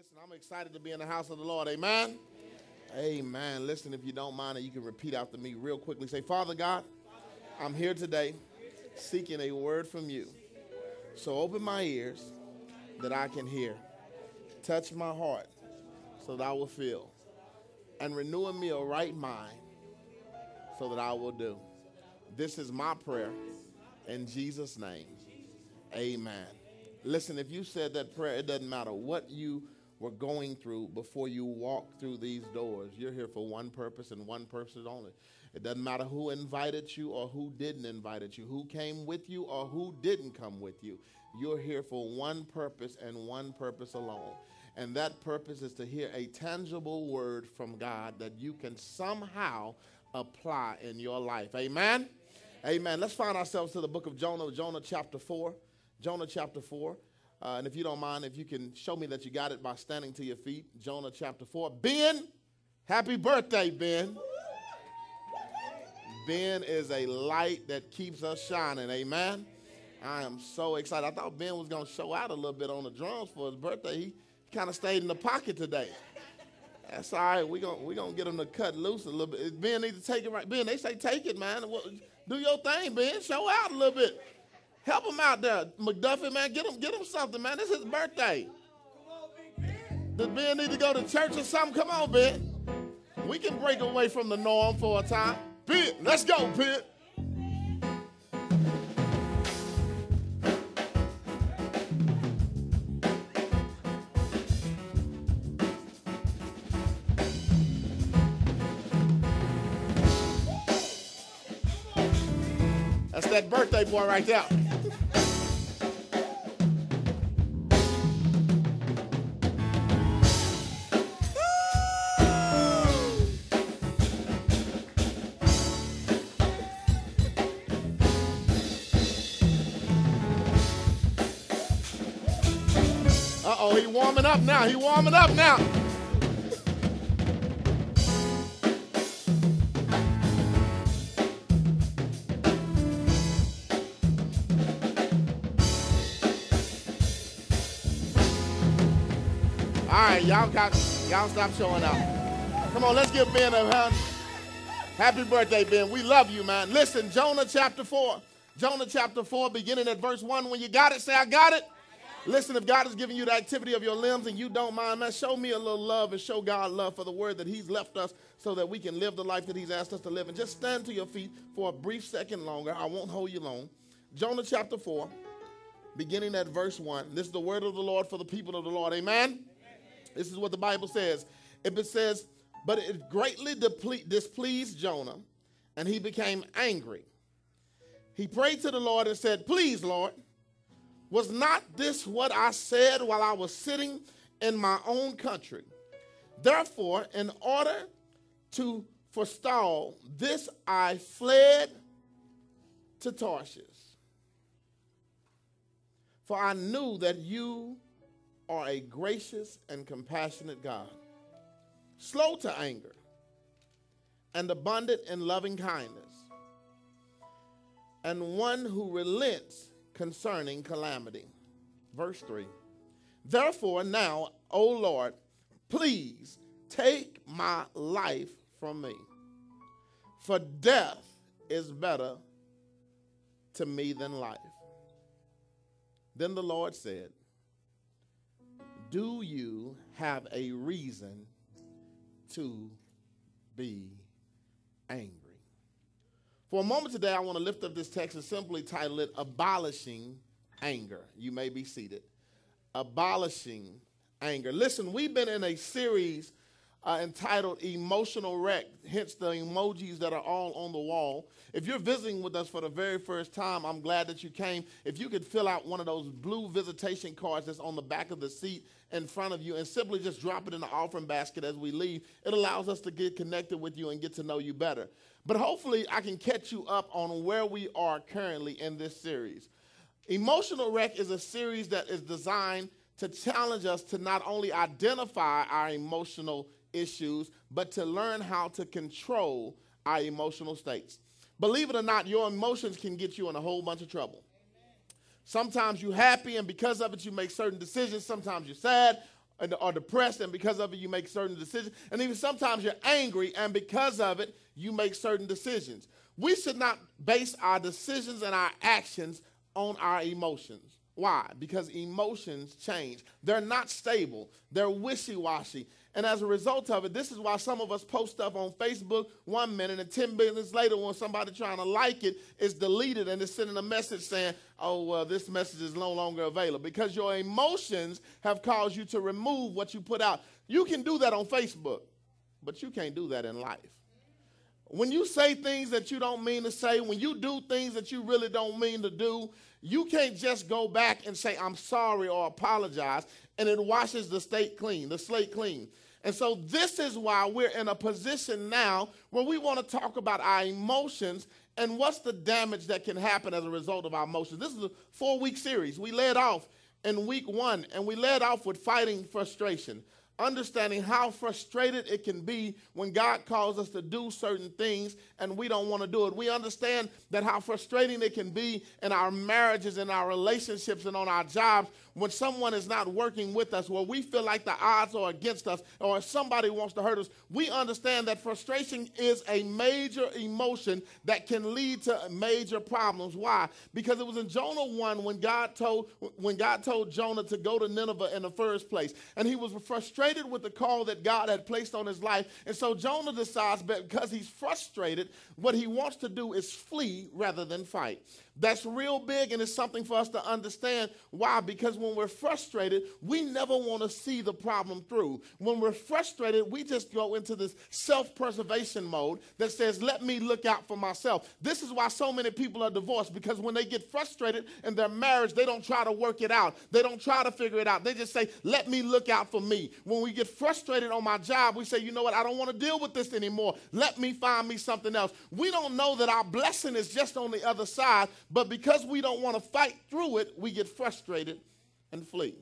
Listen, I'm excited to be in the house of the Lord. Amen. Amen. Listen, if you don't mind, you can repeat after me real quickly. Say, Father God, I'm here today seeking a word from you. So open my ears that I can hear. Touch my heart so that I will feel. And renew in me a right mind so that I will do. This is my prayer in Jesus' name. Amen. Listen, if you said that prayer, it doesn't matter what you were going through before you walk through these doors. You're here for one purpose and one purpose only. It doesn't matter who invited you or who didn't invite you, who came with you or who didn't come with you. You're here for one purpose and one purpose alone. And that purpose is to hear a tangible word from God that you can somehow apply in your life. Amen? Amen. Let's find ourselves to the book of Jonah, Jonah chapter 4. Jonah chapter 4. Uh, and if you don't mind, if you can show me that you got it by standing to your feet, Jonah chapter 4. Ben, happy birthday, Ben. Ben is a light that keeps us shining. Amen. I am so excited. I thought Ben was going to show out a little bit on the drums for his birthday. He, kind of stayed in the pocket today. That's all right. We're going we gonna get him to cut loose a little bit. Ben needs to take it right. Ben, they say take it, man. Do your thing, Ben. Show out a little bit. Help him out there, McDuffie, man. Get him, get him something, man. Is his birthday. Does Ben need to go to church or something? Come on, Ben. We can break away from the norm for a time. Ben, let's go, Ben. That's that birthday boy right there. Uh-oh, he warming up now. He warming up now. All right, y'all got y'all stop showing up. Come on, let's give Ben a hand. Happy birthday, Ben. We love you, man. Listen, Jonah chapter 4. Jonah chapter 4, beginning at verse 1. When you got it, say, I got it. Listen, if God is giving you the activity of your limbs and you don't mind, man, show me a little love and show God love for the word that He's left us so that we can live the life that He's asked us to live. And just stand to your feet for a brief second longer. I won't hold you long. Jonah chapter 4, beginning at verse 1. This is the word of the Lord for the people of the Lord. Amen? This is what the Bible says. It says, But it greatly displeased Jonah, and he became angry. He prayed to the Lord and said, Please, Lord, was not this what I said while I was sitting in my own country? Therefore, in order to forestall this, I fled to Tarshish. For I knew that you are a gracious and compassionate God, slow to anger, and abundant in loving kindness, and one who relents concerning calamity. Verse 3 Therefore, now, O Lord, please take my life from me, for death is better to me than life. Then the Lord said, Do you have a reason to be angry? For a moment today, I want to lift up this text and simply title it Abolishing Anger. You may be seated. Abolishing Anger. Listen, we've been in a series uh, entitled Emotional Wreck, hence the emojis that are all on the wall. If you're visiting with us for the very first time, I'm glad that you came. If you could fill out one of those blue visitation cards that's on the back of the seat in front of you and simply just drop it in the offering basket as we leave, it allows us to get connected with you and get to know you better. But hopefully, I can catch you up on where we are currently in this series. Emotional Wreck is a series that is designed to challenge us to not only identify our emotional issues, but to learn how to control our emotional states. Believe it or not, your emotions can get you in a whole bunch of trouble. Sometimes you're happy, and because of it, you make certain decisions. Sometimes you're sad, are depressed, and because of it, you make certain decisions. And even sometimes you're angry, and because of it, you make certain decisions. We should not base our decisions and our actions on our emotions. Why? Because emotions change. They're not stable, they're wishy washy. And as a result of it, this is why some of us post stuff on Facebook one minute and 10 minutes later, when somebody trying to like it, it's deleted and it's sending a message saying, oh, well, this message is no longer available. Because your emotions have caused you to remove what you put out. You can do that on Facebook, but you can't do that in life. When you say things that you don't mean to say, when you do things that you really don't mean to do, you can't just go back and say, I'm sorry or apologize, and it washes the state clean, the slate clean. And so, this is why we're in a position now where we want to talk about our emotions and what's the damage that can happen as a result of our emotions. This is a four week series. We led off in week one, and we led off with fighting frustration understanding how frustrated it can be when God calls us to do certain things and we don't want to do it. We understand that how frustrating it can be in our marriages, in our relationships, and on our jobs when someone is not working with us, where we feel like the odds are against us, or if somebody wants to hurt us. We understand that frustration is a major emotion that can lead to major problems. Why? Because it was in Jonah 1 when God told when God told Jonah to go to Nineveh in the first place. And he was frustrated with the call that God had placed on his life. And so Jonah decides because he's frustrated, what he wants to do is flee rather than fight. That's real big, and it's something for us to understand. Why? Because when we're frustrated, we never want to see the problem through. When we're frustrated, we just go into this self preservation mode that says, let me look out for myself. This is why so many people are divorced, because when they get frustrated in their marriage, they don't try to work it out. They don't try to figure it out. They just say, let me look out for me. When we get frustrated on my job, we say, you know what? I don't want to deal with this anymore. Let me find me something else. We don't know that our blessing is just on the other side but because we don't want to fight through it, we get frustrated and flee.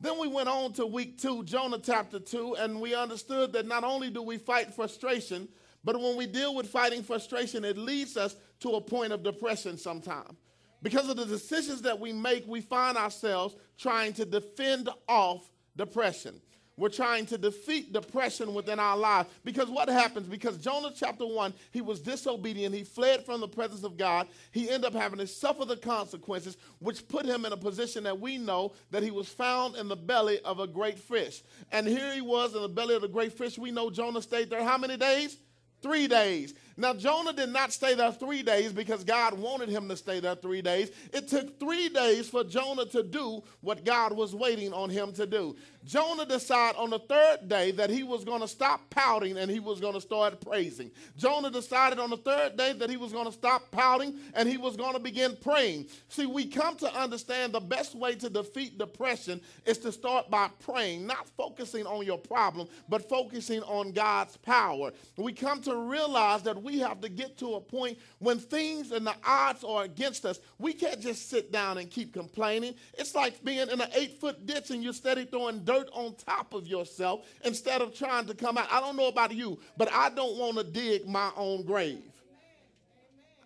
Then we went on to week two, Jonah chapter two, and we understood that not only do we fight frustration, but when we deal with fighting frustration, it leads us to a point of depression sometimes. Because of the decisions that we make, we find ourselves trying to defend off depression. We're trying to defeat depression within our lives. Because what happens? Because Jonah chapter 1, he was disobedient. He fled from the presence of God. He ended up having to suffer the consequences, which put him in a position that we know that he was found in the belly of a great fish. And here he was in the belly of the great fish. We know Jonah stayed there how many days? Three days. Now, Jonah did not stay there three days because God wanted him to stay there three days. It took three days for Jonah to do what God was waiting on him to do. Jonah decided on the third day that he was going to stop pouting and he was going to start praising. Jonah decided on the third day that he was going to stop pouting and he was going to begin praying. See, we come to understand the best way to defeat depression is to start by praying, not focusing on your problem, but focusing on God's power. We come to realize that we have to get to a point when things and the odds are against us. We can't just sit down and keep complaining. It's like being in an eight foot ditch and you're steady throwing dirt on top of yourself instead of trying to come out. I don't know about you, but I don't want to dig my own grave.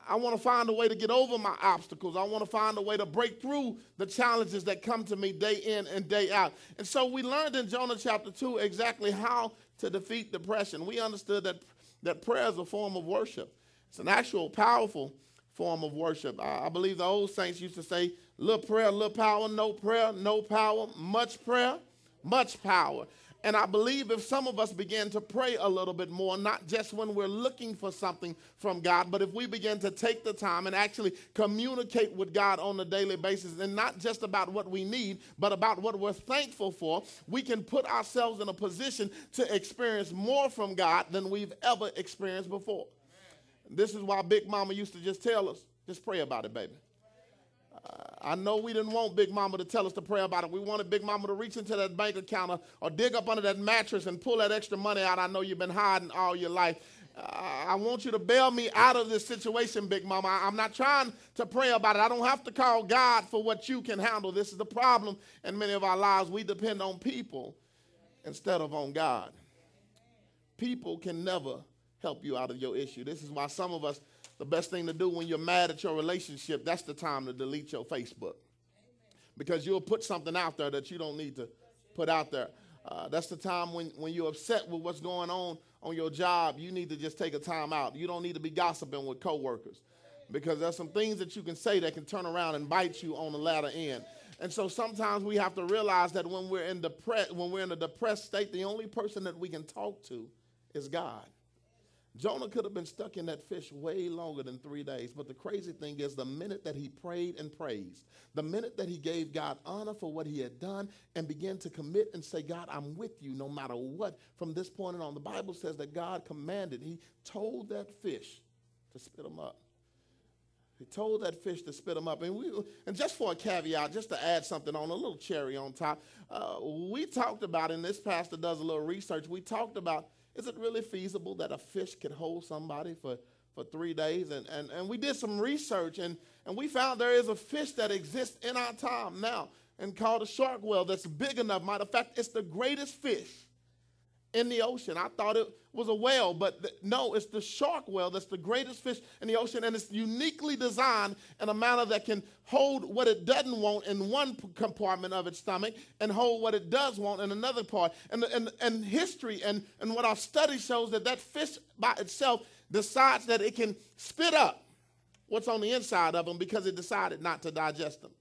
I want to find a way to get over my obstacles. I want to find a way to break through the challenges that come to me day in and day out. And so we learned in Jonah chapter 2 exactly how to defeat depression. We understood that that prayer is a form of worship. It's an actual powerful form of worship. I, I believe the old saints used to say, little prayer, little power, no prayer, no power, much prayer, much power. And I believe if some of us begin to pray a little bit more, not just when we're looking for something from God, but if we begin to take the time and actually communicate with God on a daily basis, and not just about what we need, but about what we're thankful for, we can put ourselves in a position to experience more from God than we've ever experienced before. This is why Big Mama used to just tell us, just pray about it, baby. I know we didn't want Big Mama to tell us to pray about it. We wanted Big Mama to reach into that bank account or, or dig up under that mattress and pull that extra money out. I know you've been hiding all your life. Uh, I want you to bail me out of this situation, Big Mama. I, I'm not trying to pray about it. I don't have to call God for what you can handle. This is the problem in many of our lives. We depend on people instead of on God. People can never help you out of your issue. This is why some of us the best thing to do when you're mad at your relationship, that's the time to delete your Facebook. Because you'll put something out there that you don't need to put out there. Uh, that's the time when, when you're upset with what's going on on your job. You need to just take a time out. You don't need to be gossiping with coworkers because there's some things that you can say that can turn around and bite you on the latter end. And so sometimes we have to realize that when we're in depre- when we're in a depressed state, the only person that we can talk to is God. Jonah could have been stuck in that fish way longer than three days. But the crazy thing is, the minute that he prayed and praised, the minute that he gave God honor for what he had done and began to commit and say, God, I'm with you no matter what, from this point on, the Bible says that God commanded, he told that fish to spit him up. He told that fish to spit him up. And, we, and just for a caveat, just to add something on, a little cherry on top, uh, we talked about, and this pastor does a little research, we talked about is it really feasible that a fish could hold somebody for, for three days? And, and, and we did some research, and, and we found there is a fish that exists in our time now and called a shark whale that's big enough. Matter of fact, it's the greatest fish in the ocean. I thought it was a whale, but th- no, it's the shark whale that's the greatest fish in the ocean, and it's uniquely designed in a manner that can hold what it doesn't want in one p- compartment of its stomach and hold what it does want in another part. And, and, and history and, and what our study shows that that fish by itself decides that it can spit up what's on the inside of them because it decided not to digest them.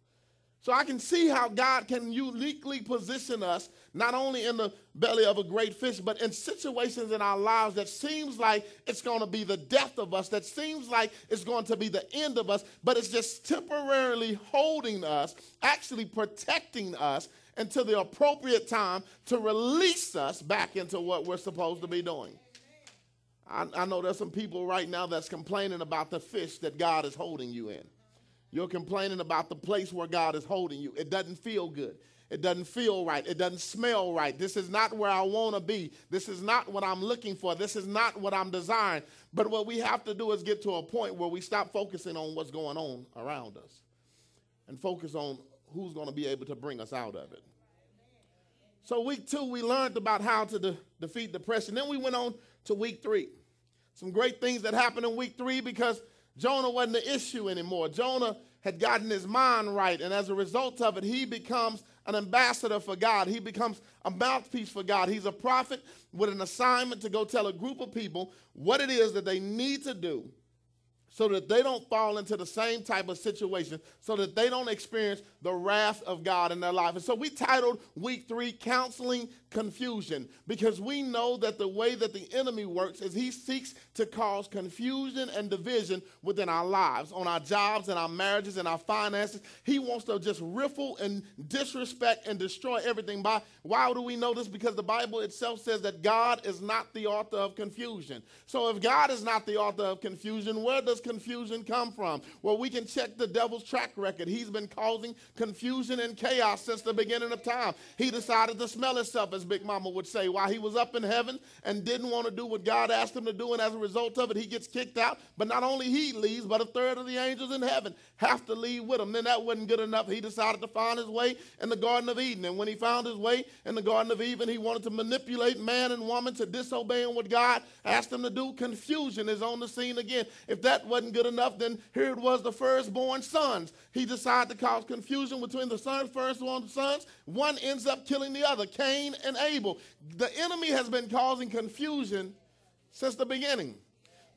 So I can see how God can uniquely position us not only in the belly of a great fish, but in situations in our lives that seems like it's going to be the death of us, that seems like it's going to be the end of us, but it's just temporarily holding us, actually protecting us until the appropriate time to release us back into what we're supposed to be doing. I, I know there's some people right now that's complaining about the fish that God is holding you in. You're complaining about the place where God is holding you. It doesn't feel good. It doesn't feel right. It doesn't smell right. This is not where I want to be. This is not what I'm looking for. This is not what I'm desiring. But what we have to do is get to a point where we stop focusing on what's going on around us and focus on who's going to be able to bring us out of it. So, week two, we learned about how to de- defeat depression. Then we went on to week three. Some great things that happened in week three because Jonah wasn't the issue anymore. Jonah had gotten his mind right, and as a result of it, he becomes an ambassador for God. He becomes a mouthpiece for God. He's a prophet with an assignment to go tell a group of people what it is that they need to do so that they don't fall into the same type of situation, so that they don't experience the wrath of God in their life. And so we titled week three, Counseling Confusion, because we know that the way that the enemy works is he seeks to cause confusion and division within our lives, on our jobs and our marriages and our finances. He wants to just riffle and disrespect and destroy everything. By why do we know this? Because the Bible itself says that God is not the author of confusion. So if God is not the author of confusion, where does confusion come from? Well, we can check the devil's track record. He's been causing confusion and chaos since the beginning of time. He decided to smell himself, as Big Mama would say, while he was up in heaven and didn't want to do what God asked him to do. And as a result of it, he gets kicked out. But not only he leaves, but a third of the angels in heaven have to leave with him. Then that wasn't good enough. He decided to find his way in the Garden of Eden. And when he found his way in the Garden of Eden, he wanted to manipulate man and woman to disobeying what God asked them to do. Confusion is on the scene again. If that wasn't good enough, then here it was the firstborn sons. He decided to cause confusion between the sons, firstborn sons. One ends up killing the other, Cain and Abel. The enemy has been causing confusion since the beginning.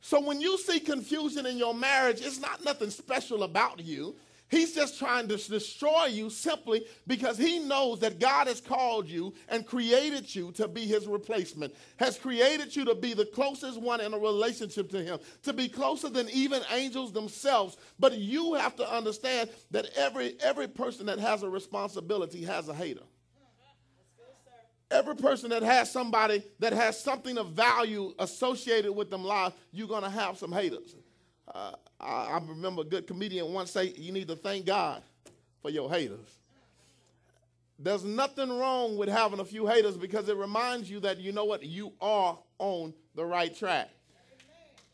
So when you see confusion in your marriage, it's not nothing special about you. He's just trying to destroy you simply because he knows that God has called you and created you to be his replacement, has created you to be the closest one in a relationship to him, to be closer than even angels themselves. But you have to understand that every, every person that has a responsibility has a hater. Every person that has somebody that has something of value associated with them life, you're going to have some haters. Uh, I, I, remember a good comedian once say, You need to thank God for your haters. There's nothing wrong with having a few haters because it reminds you that you know what? You are on the right track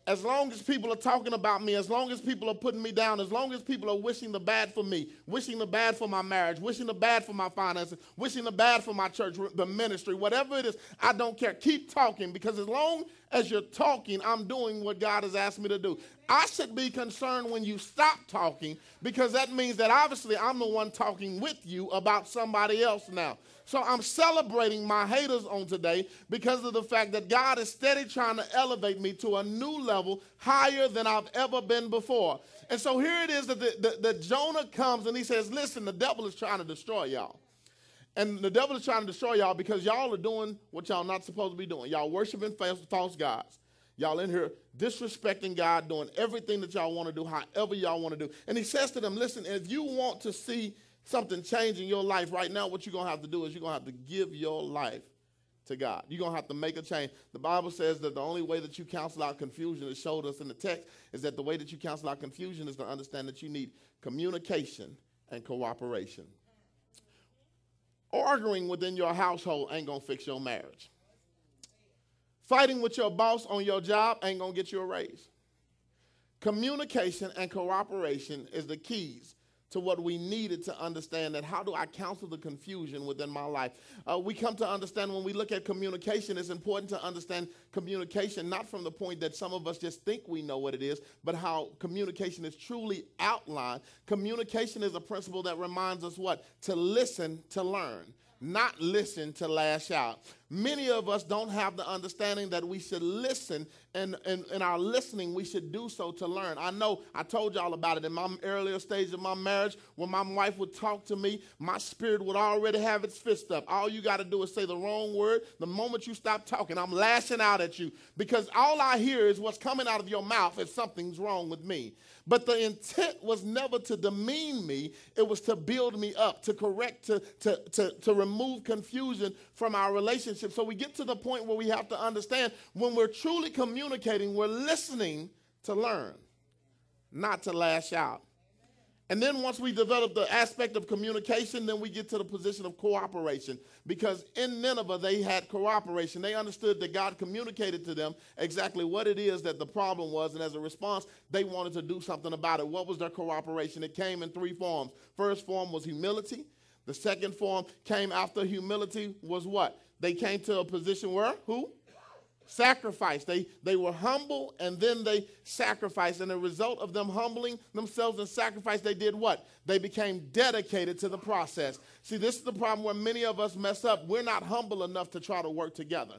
as long as people are talking about me, as long as people are putting me down, as long as people are wishing the bad for me, wishing the bad for my marriage, wishing the bad for my finances, wishing the bad for my church, the ministry, whatever it is, I don't care. Keep talking because as long as you're talking, I'm doing what God has asked me to do. I should be concerned when you stop talking because that means that obviously I'm the one talking with you about somebody else now. So I'm celebrating my haters on today because of the fact that God is steady trying to elevate me to a new level higher than I've ever been before. And so here it is that, the, the, that Jonah comes and he says, Listen, the devil is trying to destroy y'all. And the devil is trying to destroy y'all because y'all are doing what y'all not supposed to be doing. Y'all worshiping false, gods. Y'all in here disrespecting God, doing everything that y'all want to do, however y'all want to do. And he says to them, listen, if you want to see something change in your life right now, what you're going to have to do is you're going to have to give your life to God. You're going to have to make a change. The Bible says that the only way that you cancel out confusion, it showed us in the text, is that the way that you cancel out confusion is to understand that you need communication and cooperation. Arguing within your household ain't to fix your marriage. Fighting with your boss on your job ain't to get you a raise. Communication and cooperation is the keys to what we needed to understand that how do I counsel the confusion within my life? Uh, we come to understand when we look at communication, it's important to understand communication not from the point that some of us just think we know what it is, but how communication is truly outlined. Communication is a principle that reminds us what? To listen, to learn not listen to lash out. Many of us don't have the understanding that we should listen, and in our listening, we should do so to learn. I know I told y'all about it in my earlier stage of my marriage. When my wife would talk to me, my spirit would already have its fist up. All you got to do is say the wrong word. The moment you stop talking, I'm lashing out at you because all I hear is what's coming out of your mouth if something's wrong with me. But the intent was never to demean me, it was to build me up, to correct, to, to, to, to remove confusion from our relationship. So we get to the point where we have to understand when we're truly communicating, we're listening to learn, not to lash out. And then once we develop the aspect of communication, then we get to the position of cooperation. Because in Nineveh, they had cooperation. They understood that God communicated to them exactly what it is that the problem was. And as a response, they wanted to do something about it. What was their cooperation? It came in three forms. First form was humility. The second form came after humility was what? They came to a position where? Who? sacrifice. They, they were humble and then they sacrificed. And the result of them humbling themselves and sacrifice, they did what? They became dedicated to the process. See, this is the problem where many of us mess up. We're not humble enough to try to work together.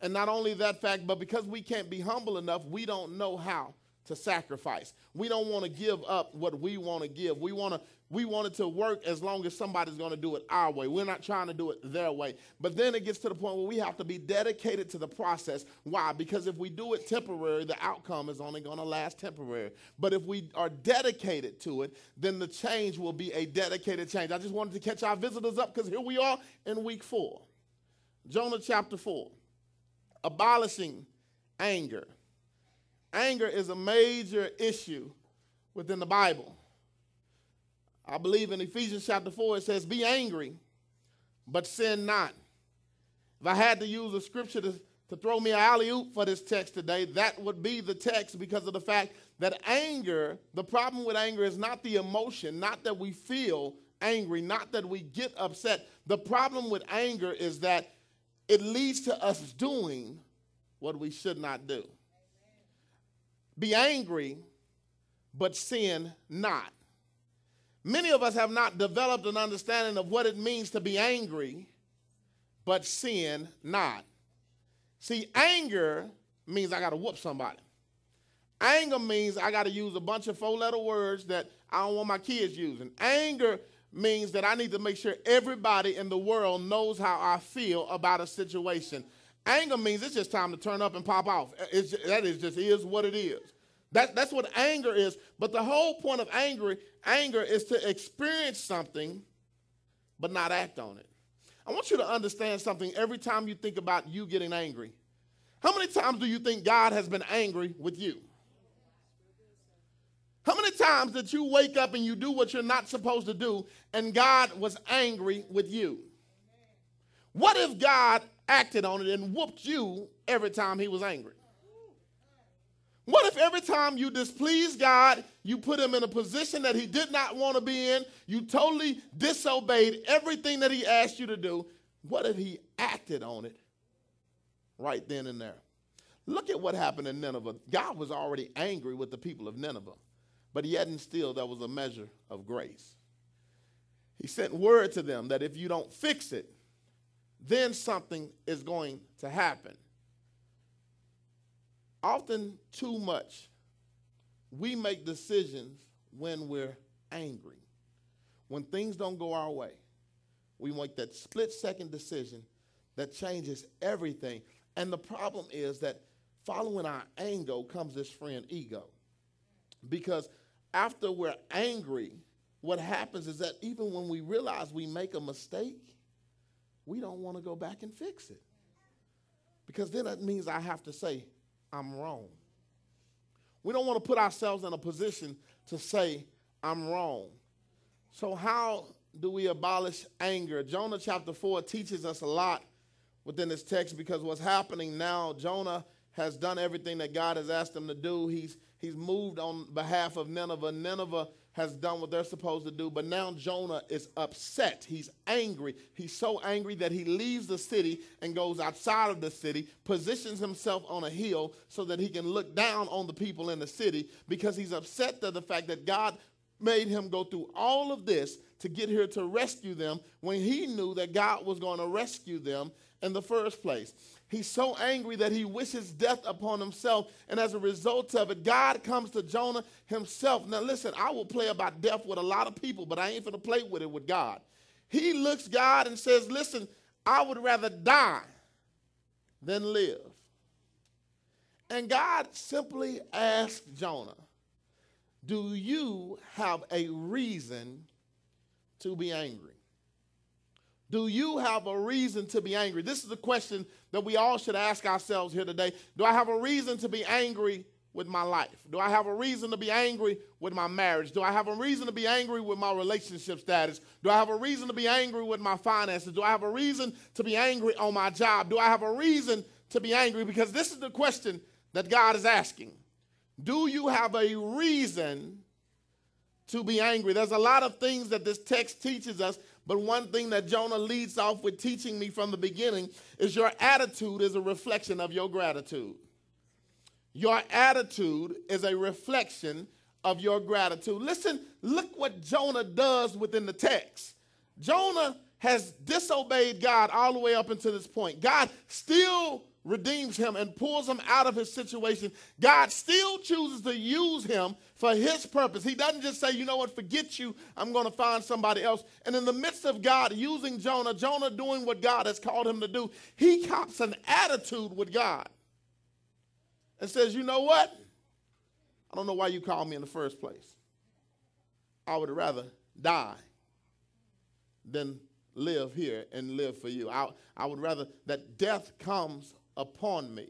And not only that fact, but because we can't be humble enough, we don't know how to sacrifice. We don't want to give up what we want to give. We want to we want it to work as long as somebody's going to do it our way. We're not trying to do it their way. But then it gets to the point where we have to be dedicated to the process. Why? Because if we do it temporary, the outcome is only going to last temporary. But if we are dedicated to it, then the change will be a dedicated change. I just wanted to catch our visitors up because here we are in week four. Jonah chapter 4. Abolishing anger. Anger is a major issue within the Bible. I believe in Ephesians chapter 4, it says, Be angry, but sin not. If I had to use a scripture to, to throw me an alley oop for this text today, that would be the text because of the fact that anger, the problem with anger is not the emotion, not that we feel angry, not that we get upset. The problem with anger is that it leads to us doing what we should not do. Be angry, but sin not. Many of us have not developed an understanding of what it means to be angry, but sin not. See, anger means I got to whoop somebody. Anger means I got to use a bunch of four letter words that I don't want my kids using. Anger means that I need to make sure everybody in the world knows how I feel about a situation. Anger means it's just time to turn up and pop off. It's, that is just is what it is. That, that's what anger is. But the whole point of anger, anger is to experience something but not act on it. I want you to understand something every time you think about you getting angry. How many times do you think God has been angry with you? How many times did you wake up and you do what you're not supposed to do and God was angry with you? What if God acted on it and whooped you every time he was angry? What if every time you displease God, you put him in a position that he did not want to be in? You totally disobeyed everything that he asked you to do. What if he acted on it right then and there? Look at what happened in Nineveh. God was already angry with the people of Nineveh, but yet and still there was a measure of grace. He sent word to them that if you don't fix it, then something is going to happen. Often, too much, we make decisions when we're angry. When things don't go our way, we make that split second decision that changes everything. And the problem is that following our anger comes this friend ego. Because after we're angry, what happens is that even when we realize we make a mistake, we don't want to go back and fix it. Because then that means I have to say, I'm wrong. We don't want to put ourselves in a position to say, I'm wrong. So, how do we abolish anger? Jonah chapter 4 teaches us a lot within this text because what's happening now, Jonah has done everything that God has asked him to do. He's, he's moved on behalf of Nineveh. Nineveh has done what they're supposed to do, but now Jonah is upset. He's angry. He's so angry that he leaves the city and goes outside of the city, positions himself on a hill so that he can look down on the people in the city because he's upset at the fact that God made him go through all of this to get here to rescue them when he knew that God was going to rescue them in the first place. He's so angry that he wishes death upon himself. And as a result of it, God comes to Jonah himself. Now, listen, I will play about death with a lot of people, but I ain't going to play with it with God. He looks God and says, Listen, I would rather die than live. And God simply asked Jonah, Do you have a reason to be angry? Do you have a reason to be angry? This is the question that we all should ask ourselves here today. Do I have a reason to be angry with my life? Do I have a reason to be angry with my marriage? Do I have a reason to be angry with my relationship status? Do I have a reason to be angry with my finances? Do I have a reason to be angry on my job? Do I have a reason to be angry? Because this is the question that God is asking. Do you have a reason to be angry? There's a lot of things that this text teaches us but one thing that Jonah leads off with teaching me from the beginning is your attitude is a reflection of your gratitude. Your attitude is a reflection of your gratitude. Listen, look what Jonah does within the text. Jonah has disobeyed God all the way up until this point. God still redeems him and pulls him out of his situation. God still chooses to use him for his purpose. He doesn't just say, you know what, forget you, I'm going to find somebody else. And in the midst of God using Jonah, Jonah doing what God has called him to do, he cops an attitude with God and says, you know what? I don't know why you called me in the first place. I would rather die than live here and live for you. I, I would rather that death comes upon me.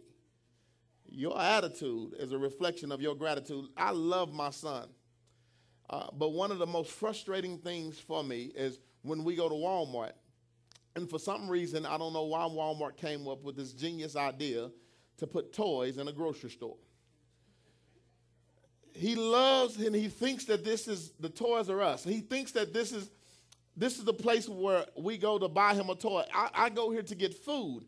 Your attitude is a reflection of your gratitude. I love my son. Uh, but one of the most frustrating things for me is when we go to Walmart. And for some reason, I don't know why Walmart came up with this genius idea to put toys in a grocery store. He loves and he thinks that this is the Toys R Us. He thinks that this is this is the place where we go to buy him a toy. I, I go here to get food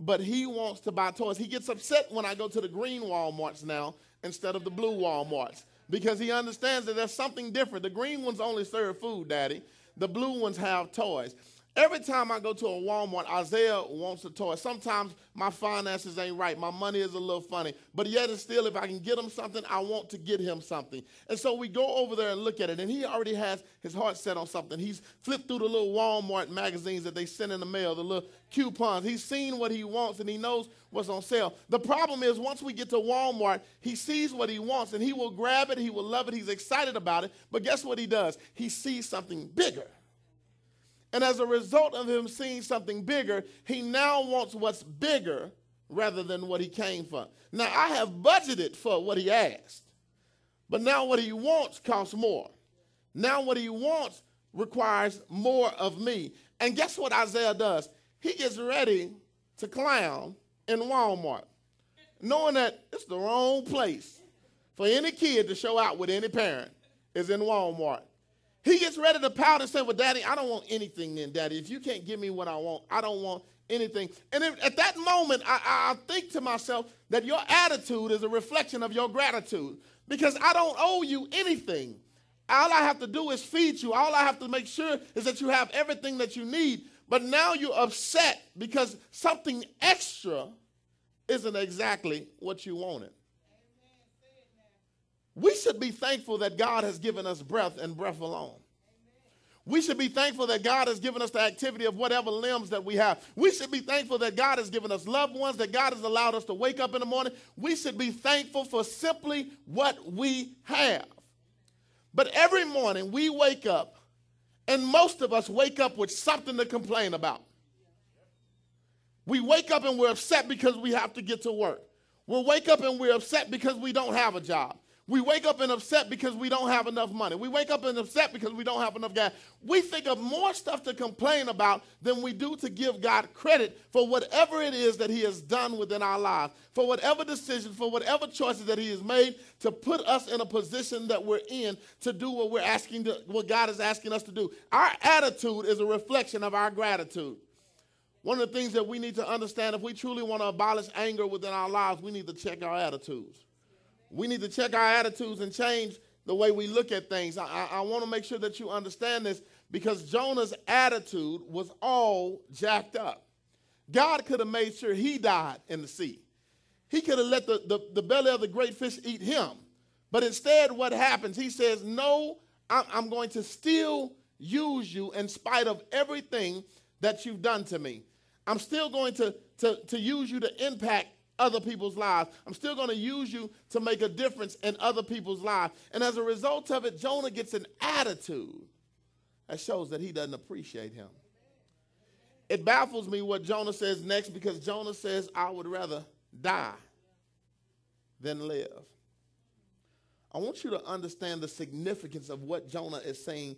but he wants to buy toys. He gets upset when I go to the green Walmarts now instead of the blue Walmarts because he understands that there's something different. The green ones only serve food, Daddy. The blue ones have toys. Every time I go to a Walmart, Isaiah wants a toy. Sometimes my finances ain't right. My money is a little funny. But yet and still, if I can get him something, I want to get him something. And so we go over there and look at it. And he already has his heart set on something. He's flipped through the little Walmart magazines that they send in the mail, the little coupons. He's seen what he wants and he knows what's on sale. The problem is once we get to Walmart, he sees what he wants and he will grab it. He will love it. He's excited about it. But guess what he does? He sees something bigger. And as a result of him seeing something bigger, he now wants what's bigger rather than what he came for. Now, I have budgeted for what he asked, but now what he wants costs more. Now, what he wants requires more of me. And guess what Isaiah does? He gets ready to clown in Walmart, knowing that it's the wrong place for any kid to show out with any parent is in Walmart. He gets ready to pout and say, Well, Daddy, I don't want anything then, Daddy. If you can't give me what I want, I don't want anything. And at that moment, I, I think to myself that your attitude is a reflection of your gratitude because I don't owe you anything. All I have to do is feed you. All I have to make sure is that you have everything that you need. But now you're upset because something extra isn't exactly what you wanted. We should be thankful that God has given us breath and breath alone. We should be thankful that God has given us the activity of whatever limbs that we have. We should be thankful that God has given us loved ones, that God has allowed us to wake up in the morning. We should be thankful for simply what we have. But every morning we wake up, and most of us wake up with something to complain about. We wake up and we're upset because we have to get to work. We'll wake up and we're upset because we don't have a job. We wake up and upset because we don't have enough money. We wake up and upset because we don't have enough gas. We think of more stuff to complain about than we do to give God credit for whatever it is that He has done within our lives, for whatever decision, for whatever choices that He has made to put us in a position that we're in to do what we're asking, to, what God is asking us to do. Our attitude is a reflection of our gratitude. One of the things that we need to understand if we truly want to abolish anger within our lives, we need to check our attitudes. We need to check our attitudes and change the way we look at things. I, I, want to make sure that you understand this because Jonah's attitude was all jacked up. God could have made sure he died in the sea. He could have let the, the, the, belly of the great fish eat him. But instead, what happens? He says, No, I'm, I'm going to still use you in spite of everything that you've done to me. I'm still going to, to, to use you to impact other people's lives. I'm still going to use you to make a difference in other people's lives. And as a result of it, Jonah gets an attitude that shows that he doesn't appreciate him. It baffles me what Jonah says next because Jonah says, I would rather die than live. I want you to understand the significance of what Jonah is saying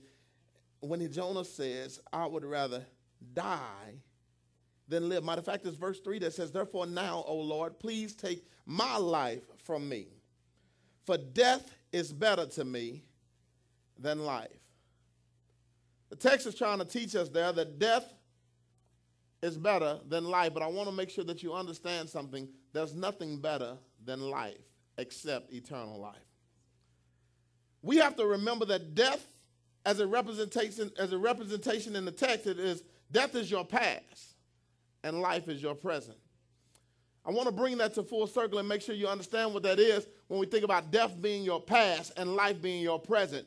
when Jonah says, I would rather die than live. Matter of fact, it's verse 3 that says, Therefore now, O Lord, please take my life from me. For death is better to me than life. The text is trying to teach us there that death is better than life, but I want to make sure that you understand something. There's nothing better than life except eternal life. We have to remember that death, as a representation, as a representation in the text, it is death is your past and life is your present. I want to bring that to full circle and make sure you understand what that is when we think about death being your past and life being your present.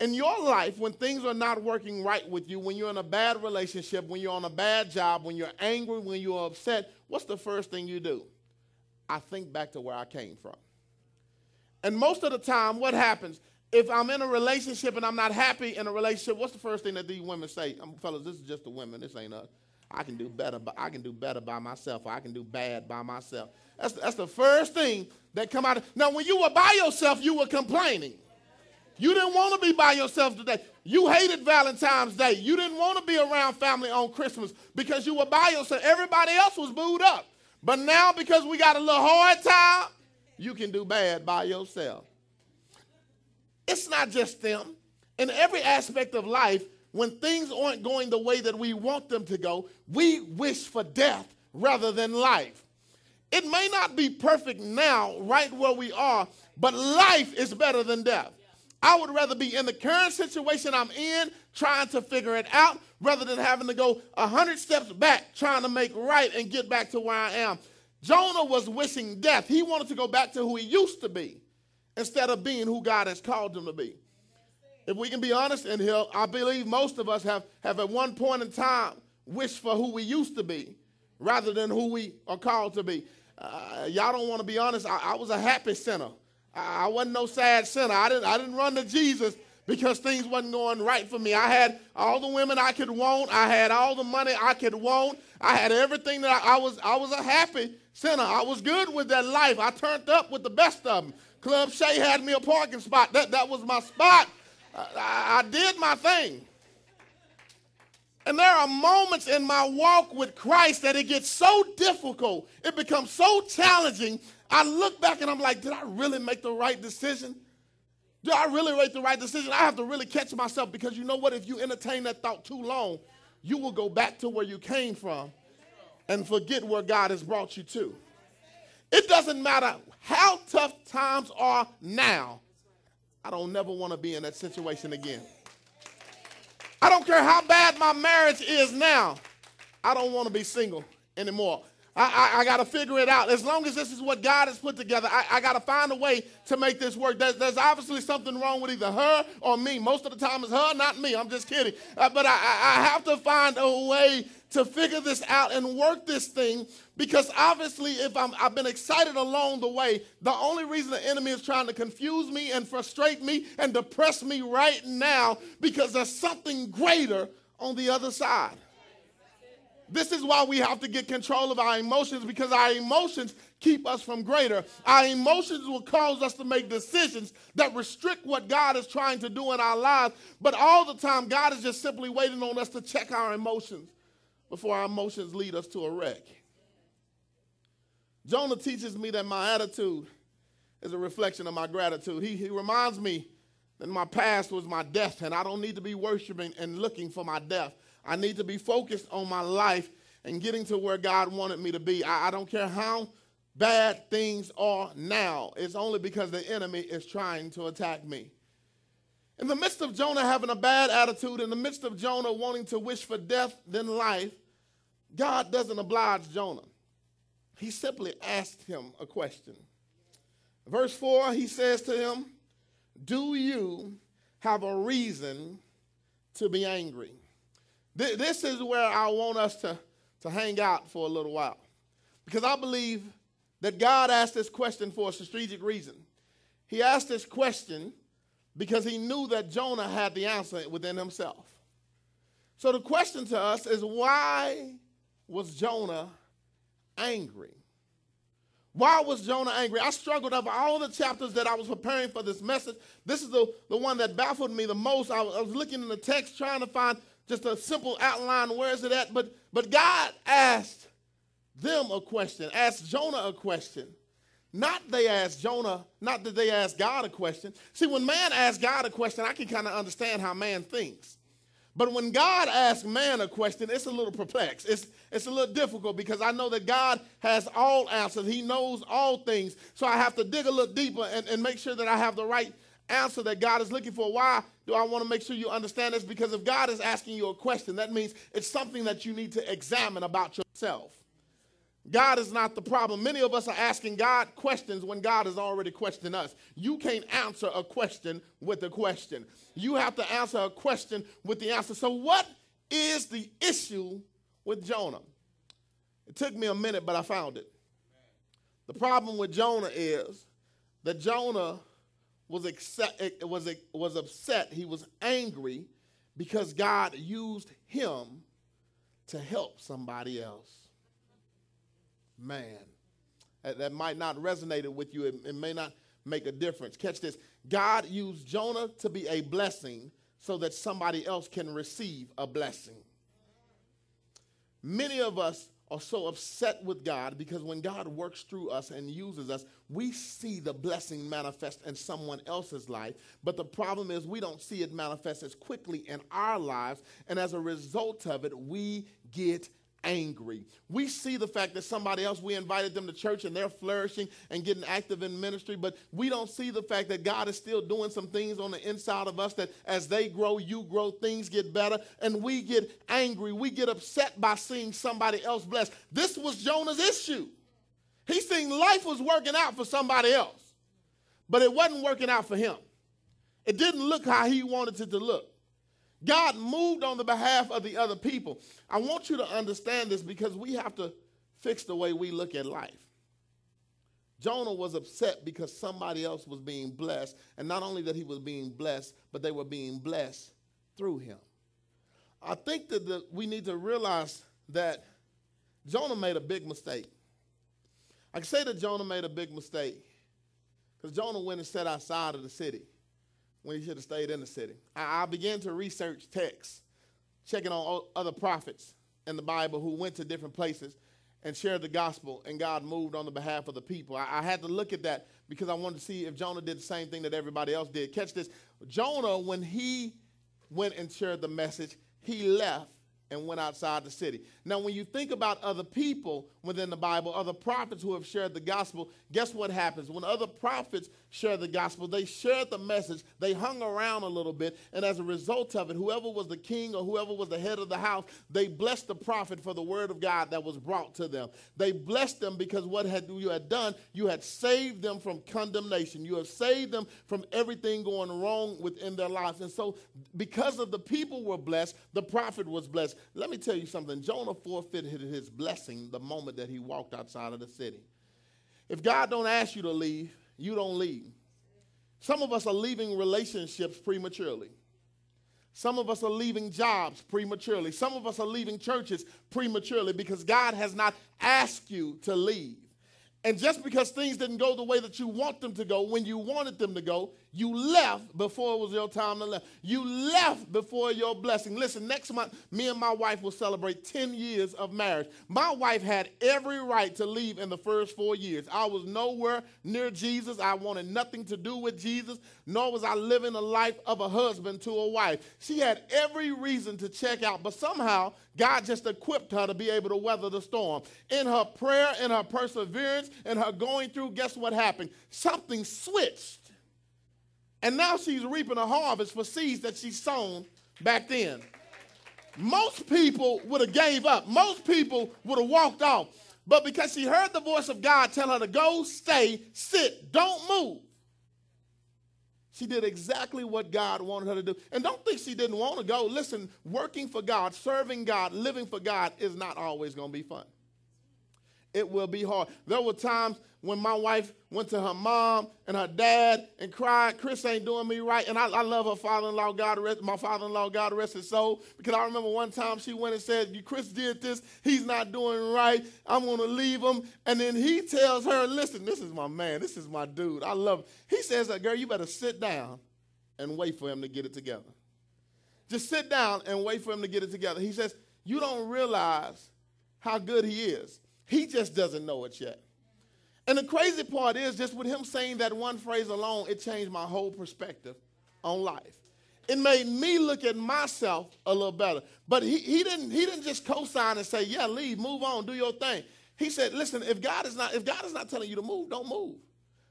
In your life, when things are not working right with you, when you're in a bad relationship, when you're on a bad job, when you're angry, when you're upset, what's the first thing you do? I think back to where I came from. And most of the time, what happens? If I'm in a relationship and I'm not happy in a relationship, what's the first thing that these women say? Um, fellas, this is just the women, this ain't us. I can do better, but I can do better by myself, or I can do bad by myself. That's, that's the first thing that come out. Of, now, when you were by yourself, you were complaining. You didn't want to be by yourself today. You hated Valentine's Day. You didn't want to be around family on Christmas because you were by yourself. Everybody else was booed up. But now, because we got a little hard time, you can do bad by yourself. It's not just them. In every aspect of life, when things aren't going the way that we want them to go, we wish for death rather than life. It may not be perfect now, right where we are, but life is better than death. I would rather be in the current situation I'm in, trying to figure it out, rather than having to go a hundred steps back, trying to make right and get back to where I am. Jonah was wishing death. He wanted to go back to who he used to be instead of being who God has called him to be if we can be honest in here, I believe most of us have, have at one point in time wished for who we used to be rather than who we are called to be. Uh, y'all don't want to be honest. I, I, was a happy sinner. I, I wasn't no sad sinner. I didn't, I didn't run to Jesus because things wasn't going right for me. I had all the women I could want. I had all the money I could want. I had everything that I, I was. I was a happy sinner. I was good with that life. I turned up with the best of them. Club Shay had me a parking spot. That, that was my spot. I, I did my thing. And there are moments in my walk with Christ that it gets so difficult, it becomes so challenging. I look back and I'm like, did I really make the right decision? Did I really make the right decision? I have to really catch myself because you know what? If you entertain that thought too long, you will go back to where you came from and forget where God has brought you to. It doesn't matter how tough times are now. I don't never want to be in that situation again. I don't care how bad my marriage is now. I don't want to be single anymore. I, I, I got to figure it out. As long as this is what God has put together, I, I got to find a way to make this work. There's, obviously something wrong with either her or me. Most of the time it's her, not me. I'm just kidding. Uh, but I, I have to find a way to figure this out and work this thing because obviously if i have been excited along the way the only reason the enemy is trying to confuse me and frustrate me and depress me right now because there's something greater on the other side this is why we have to get control of our emotions because our emotions keep us from greater. Our emotions will cause us to make decisions that restrict what God is trying to do in our lives. But all the time, God is just simply waiting on us to check our emotions before our emotions lead us to a wreck. Jonah teaches me that my attitude is a reflection of my gratitude. He, he reminds me that my past was my death, and I don't need to be worshiping and looking for my death. I need to be focused on my life and getting to where God wanted me to be. I, I don't care how bad things are now, it's only because the enemy is trying to attack me. In the midst of Jonah having a bad attitude, in the midst of Jonah wanting to wish for death than life, God doesn't oblige Jonah. He simply asked him a question. Verse 4, he says to him, Do you have a reason to be angry? This is where I want us to, to hang out for a little while. Because I believe that God asked this question for a strategic reason. He asked this question because he knew that Jonah had the answer within himself. So the question to us is why was Jonah angry? Why was Jonah angry? I struggled over all the chapters that I was preparing for this message. This is the, the one that baffled me the most. I was, I was looking in the text trying to find just a simple outline. Where is it at? But, but God asked them a question, asked Jonah a question. Not they asked Jonah, not that they asked God a question. See, when man asks God a question, I can kind of understand how man thinks. But when God asks man a question, it's a little perplexed. It's, it's a little difficult because I know that God has all answers. He knows all things. So I have to dig a little deeper and, and make sure that I have the right answer that God is looking for. Why do I want to make sure you understand this? Because if God is asking you a question, that means it's something that you need to examine about yourself. God is not the problem. Many of us are asking God questions when God has already questioned us. You can't answer a question with a question. You have to answer a question with the answer. So, what is the issue with Jonah? It took me a minute, but I found it. The problem with Jonah is that Jonah was, accept, eh, was, was upset, he was angry because God used him to help somebody else. Man, that might not resonate with you, it, it may not make a difference. Catch this God used Jonah to be a blessing so that somebody else can receive a blessing. Many of us are so upset with God because when God works through us and uses us, we see the blessing manifest in someone else's life. But the problem is we don't see it manifest as quickly in our lives. And as a result of it, we get angry. We see the fact that somebody else, we invited them to church and they're flourishing and getting active in ministry, but we don't see the fact that God is still doing some things on the inside of us that as they grow, you grow, things get better, and we get angry. We get upset by seeing somebody else blessed. This was Jonah's issue. He seen life was working out for somebody else, but it wasn't working out for him. It didn't look how he wanted it to look. God moved on the behalf of the other people. I want you to understand this because we have to fix the way we look at life. Jonah was upset because somebody else was being blessed. And not only that he was being blessed, but they were being blessed through him. I think that the, we need to realize that Jonah made a big mistake. I can say that Jonah made a big mistake because Jonah went and sat outside of the city when he should have stayed in the city. I, I began to research texts, checking on other prophets in the Bible who went to different places and shared the gospel, and God moved on the behalf of the people. I, I, had to look at that because I wanted to see if Jonah did the same thing that everybody else did. Catch this Jonah, when he went and shared the message, he left and went outside the city. Now, when you think about other people within the Bible, other prophets who have shared the gospel, guess what happens? When other prophets share the gospel, they shared the message, they hung around a little bit, and as a result of it, whoever was the king or whoever was the head of the house, they blessed the prophet for the word of God that was brought to them. They blessed them because what had you had done, you had saved them from condemnation. You have saved them from everything going wrong within their lives. And so, because of the people were blessed, the prophet was blessed. Let me tell you something. Jonah forfeited his blessing the moment that he walked outside of the city. If God don't ask you to leave, you don't leave. Some of us are leaving relationships prematurely. Some of us are leaving jobs prematurely. Some of us are leaving churches prematurely because God has not asked you to leave. And just because things didn't go the way that you want them to go, when you wanted them to go, you left before it was your time to leave. You left before your blessing. Listen, next month, me and my wife will celebrate 10 years of marriage. My wife had every right to leave in the first four years. I was nowhere near Jesus. I wanted nothing to do with Jesus, nor was I living the life of a husband to a wife. She had every reason to check out, but somehow God just equipped her to be able to weather the storm. In her prayer, in her perseverance, in her going through, guess what happened? Something switched. And now she's reaping a harvest for seeds that she sown back then. Most people would have gave up. Most people would have walked off. But because she heard the voice of God tell her to go, stay, sit, don't move. She did exactly what God wanted her to do. And don't think she didn't want to go. Listen, working for God, serving God, living for God is not always going to be fun it will be hard. There were times when my wife went to her mom and her dad and cried, Chris ain't doing me right. And I, I love her father-in-law, God rest, my father-in-law, God rest his soul. Because I remember one time she went and said, You Chris did this, he's not doing right, I'm gonna leave him. And then he tells her, listen, this is my man, this is my dude, I love him. He says, girl, you better sit down and wait for him to get it together. Just sit down and wait for him to get it together. He says, you don't realize how good he is. He just doesn't know it yet. And the crazy part is, just with him saying that one phrase alone, it changed my whole perspective on life. It made me look at myself a little better. But he, he didn't he didn't just co-sign and say, yeah, leave, move on, do your thing. He said, listen, if God is not if God is not telling you to move, don't move.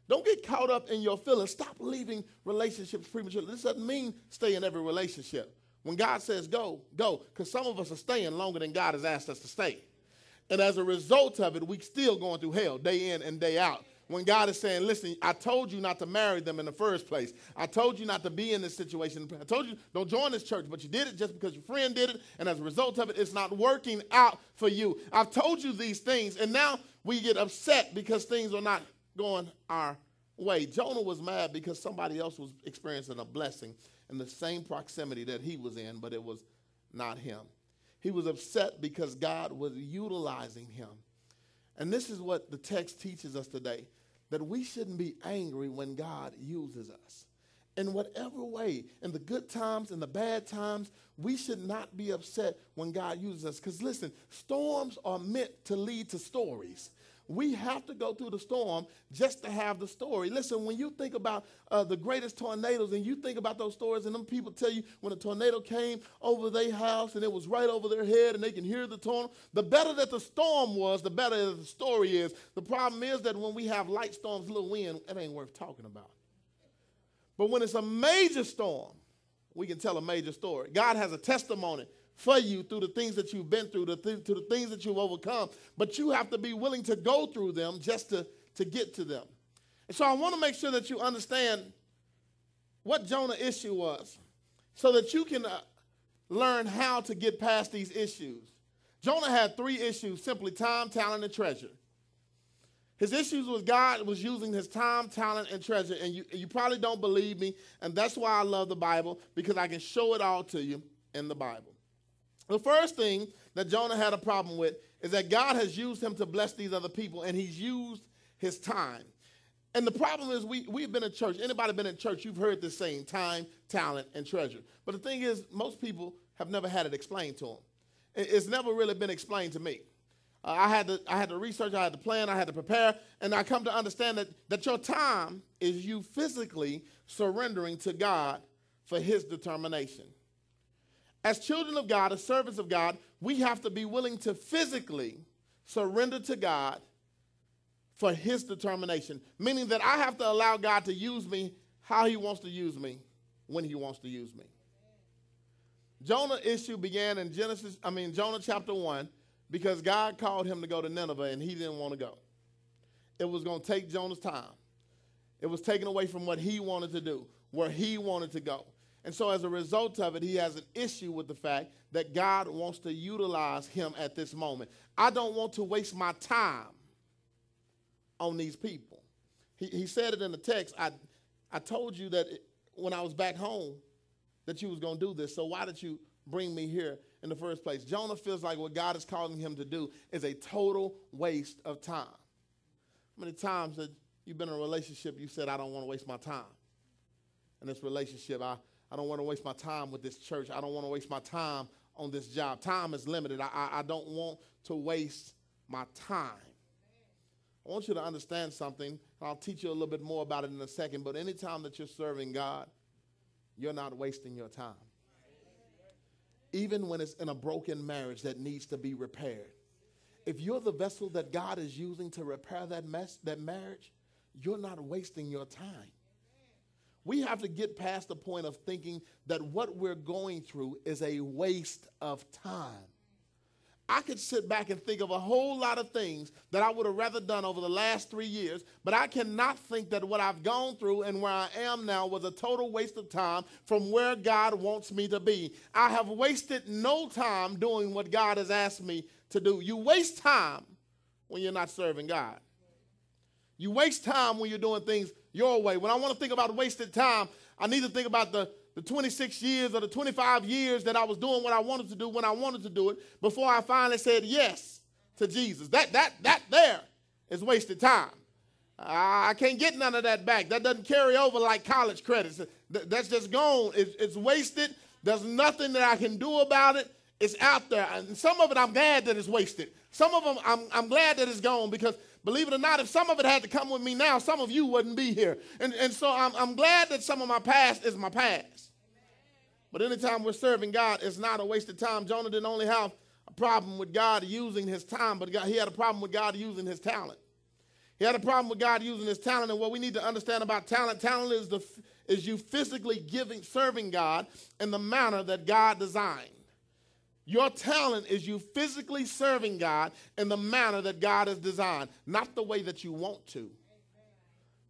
Don't get caught up in your feelings. Stop leaving relationships prematurely. This doesn't mean stay in every relationship. When God says go, go. Because some of us are staying longer than God has asked us to stay. And as a result of it, we're still going through hell day in and day out. When God is saying, listen, I told you not to marry them in the first place. I told you not to be in this situation. I told you don't join this church, but you did it just because your friend did it. And as a result of it, it's not working out for you. I've told you these things. And now we get upset because things are not going our way. Jonah was mad because somebody else was experiencing a blessing in the same proximity that he was in, but it was not him. He was upset because God was utilizing him. And this is what the text teaches us today that we shouldn't be angry when God uses us. In whatever way, in the good times, in the bad times, we should not be upset when God uses us. Because listen, storms are meant to lead to stories. We have to go through the storm just to have the story. Listen, when you think about uh, the greatest tornadoes and you think about those stories, and them people tell you when a tornado came over their house and it was right over their head and they can hear the tornado, the better that the storm was, the better the story is. The problem is that when we have light storms, little wind, it ain't worth talking about. But when it's a major storm, we can tell a major story. God has a testimony for you through the things that you've been through, the th- to the things that you've overcome. But you have to be willing to go through them just to, to get to them. And so I want to make sure that you understand what Jonah's issue was so that you can uh, learn how to get past these issues. Jonah had three issues simply time, talent, and treasure. His issues was God was using his time, talent, and treasure. And you, you probably don't believe me. And that's why I love the Bible, because I can show it all to you in the Bible. The first thing that Jonah had a problem with is that God has used him to bless these other people, and he's used his time. And the problem is we, we've been in church. Anybody been in church, you've heard this saying, time, talent, and treasure. But the thing is, most people have never had it explained to them. It's never really been explained to me. Uh, I, had to, I had to research, I had to plan, I had to prepare, and I come to understand that, that your time is you physically surrendering to God for his determination. As children of God, as servants of God, we have to be willing to physically surrender to God for his determination, meaning that I have to allow God to use me how he wants to use me when he wants to use me. Jonah issue began in Genesis, I mean Jonah chapter 1 because God called him to go to Nineveh and he didn't want to go. It was going to take Jonah's time. It was taken away from what he wanted to do, where he wanted to go. And so, as a result of it, he has an issue with the fact that God wants to utilize him at this moment. I don't want to waste my time on these people. He, he said it in the text. I, I told you that when I was back home that you was going to do this. So why did you bring me here in the first place? Jonah feels like what God is calling him to do is a total waste of time. How many times that you've been in a relationship, you said, I don't want to waste my time in this relationship. I, I don't want to waste my time with this church. I don't want to waste my time on this job. Time is limited. I, I, I don't want to waste my time. I want you to understand something. and I'll teach you a little bit more about it in a second. But anytime that you're serving God, you're not wasting your time. Even when it's in a broken marriage that needs to be repaired. If you're the vessel that God is using to repair that mess, that marriage, you're not wasting your time. We have to get past the point of thinking that what we're going through is a waste of time. I could sit back and think of a whole lot of things that I would have rather done over the last three years, but I cannot think that what I've gone through and where I am now was a total waste of time from where God wants me to be. I have wasted no time doing what God has asked me to do. You waste time when you're not serving God. You waste time when you're doing things your way. When I want to think about wasted time, I need to think about the the 26 years or the 25 years that I was doing what I wanted to do when I wanted to do it before I finally said yes to Jesus. That that that there is wasted time. I can't get none of that back. That doesn't carry over like college credits. That's just gone. It's, wasted. There's nothing that I can do about it. It's out there. And some of it I'm glad that it's wasted. Some of them I'm, I'm glad that it's gone because believe it or not, if some of it had to come with me now, some of you wouldn't be here. And, and so I'm, I'm glad that some of my past is my past. But anytime we're serving God, it's not a waste of time. Jonah didn't only have a problem with God using his time, but God, he had a problem with God using his talent. He had a problem with God using his talent. And what we need to understand about talent, talent is the is you physically giving, serving God in the manner that God designed. Your talent is you physically serving God in the manner that God has designed, not the way that you want to,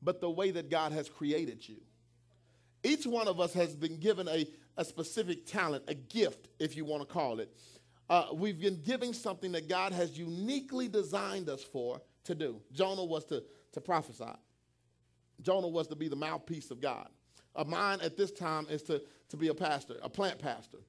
but the way that God has created you. Each one of us has been given a, a specific talent, a gift, if you want to call it. Uh, we've been giving something that God has uniquely designed us for to do. Jonah was to, to prophesy. Jonah was to be the mouthpiece of God. Uh, mine at this time is to, to be a pastor, a plant pastor.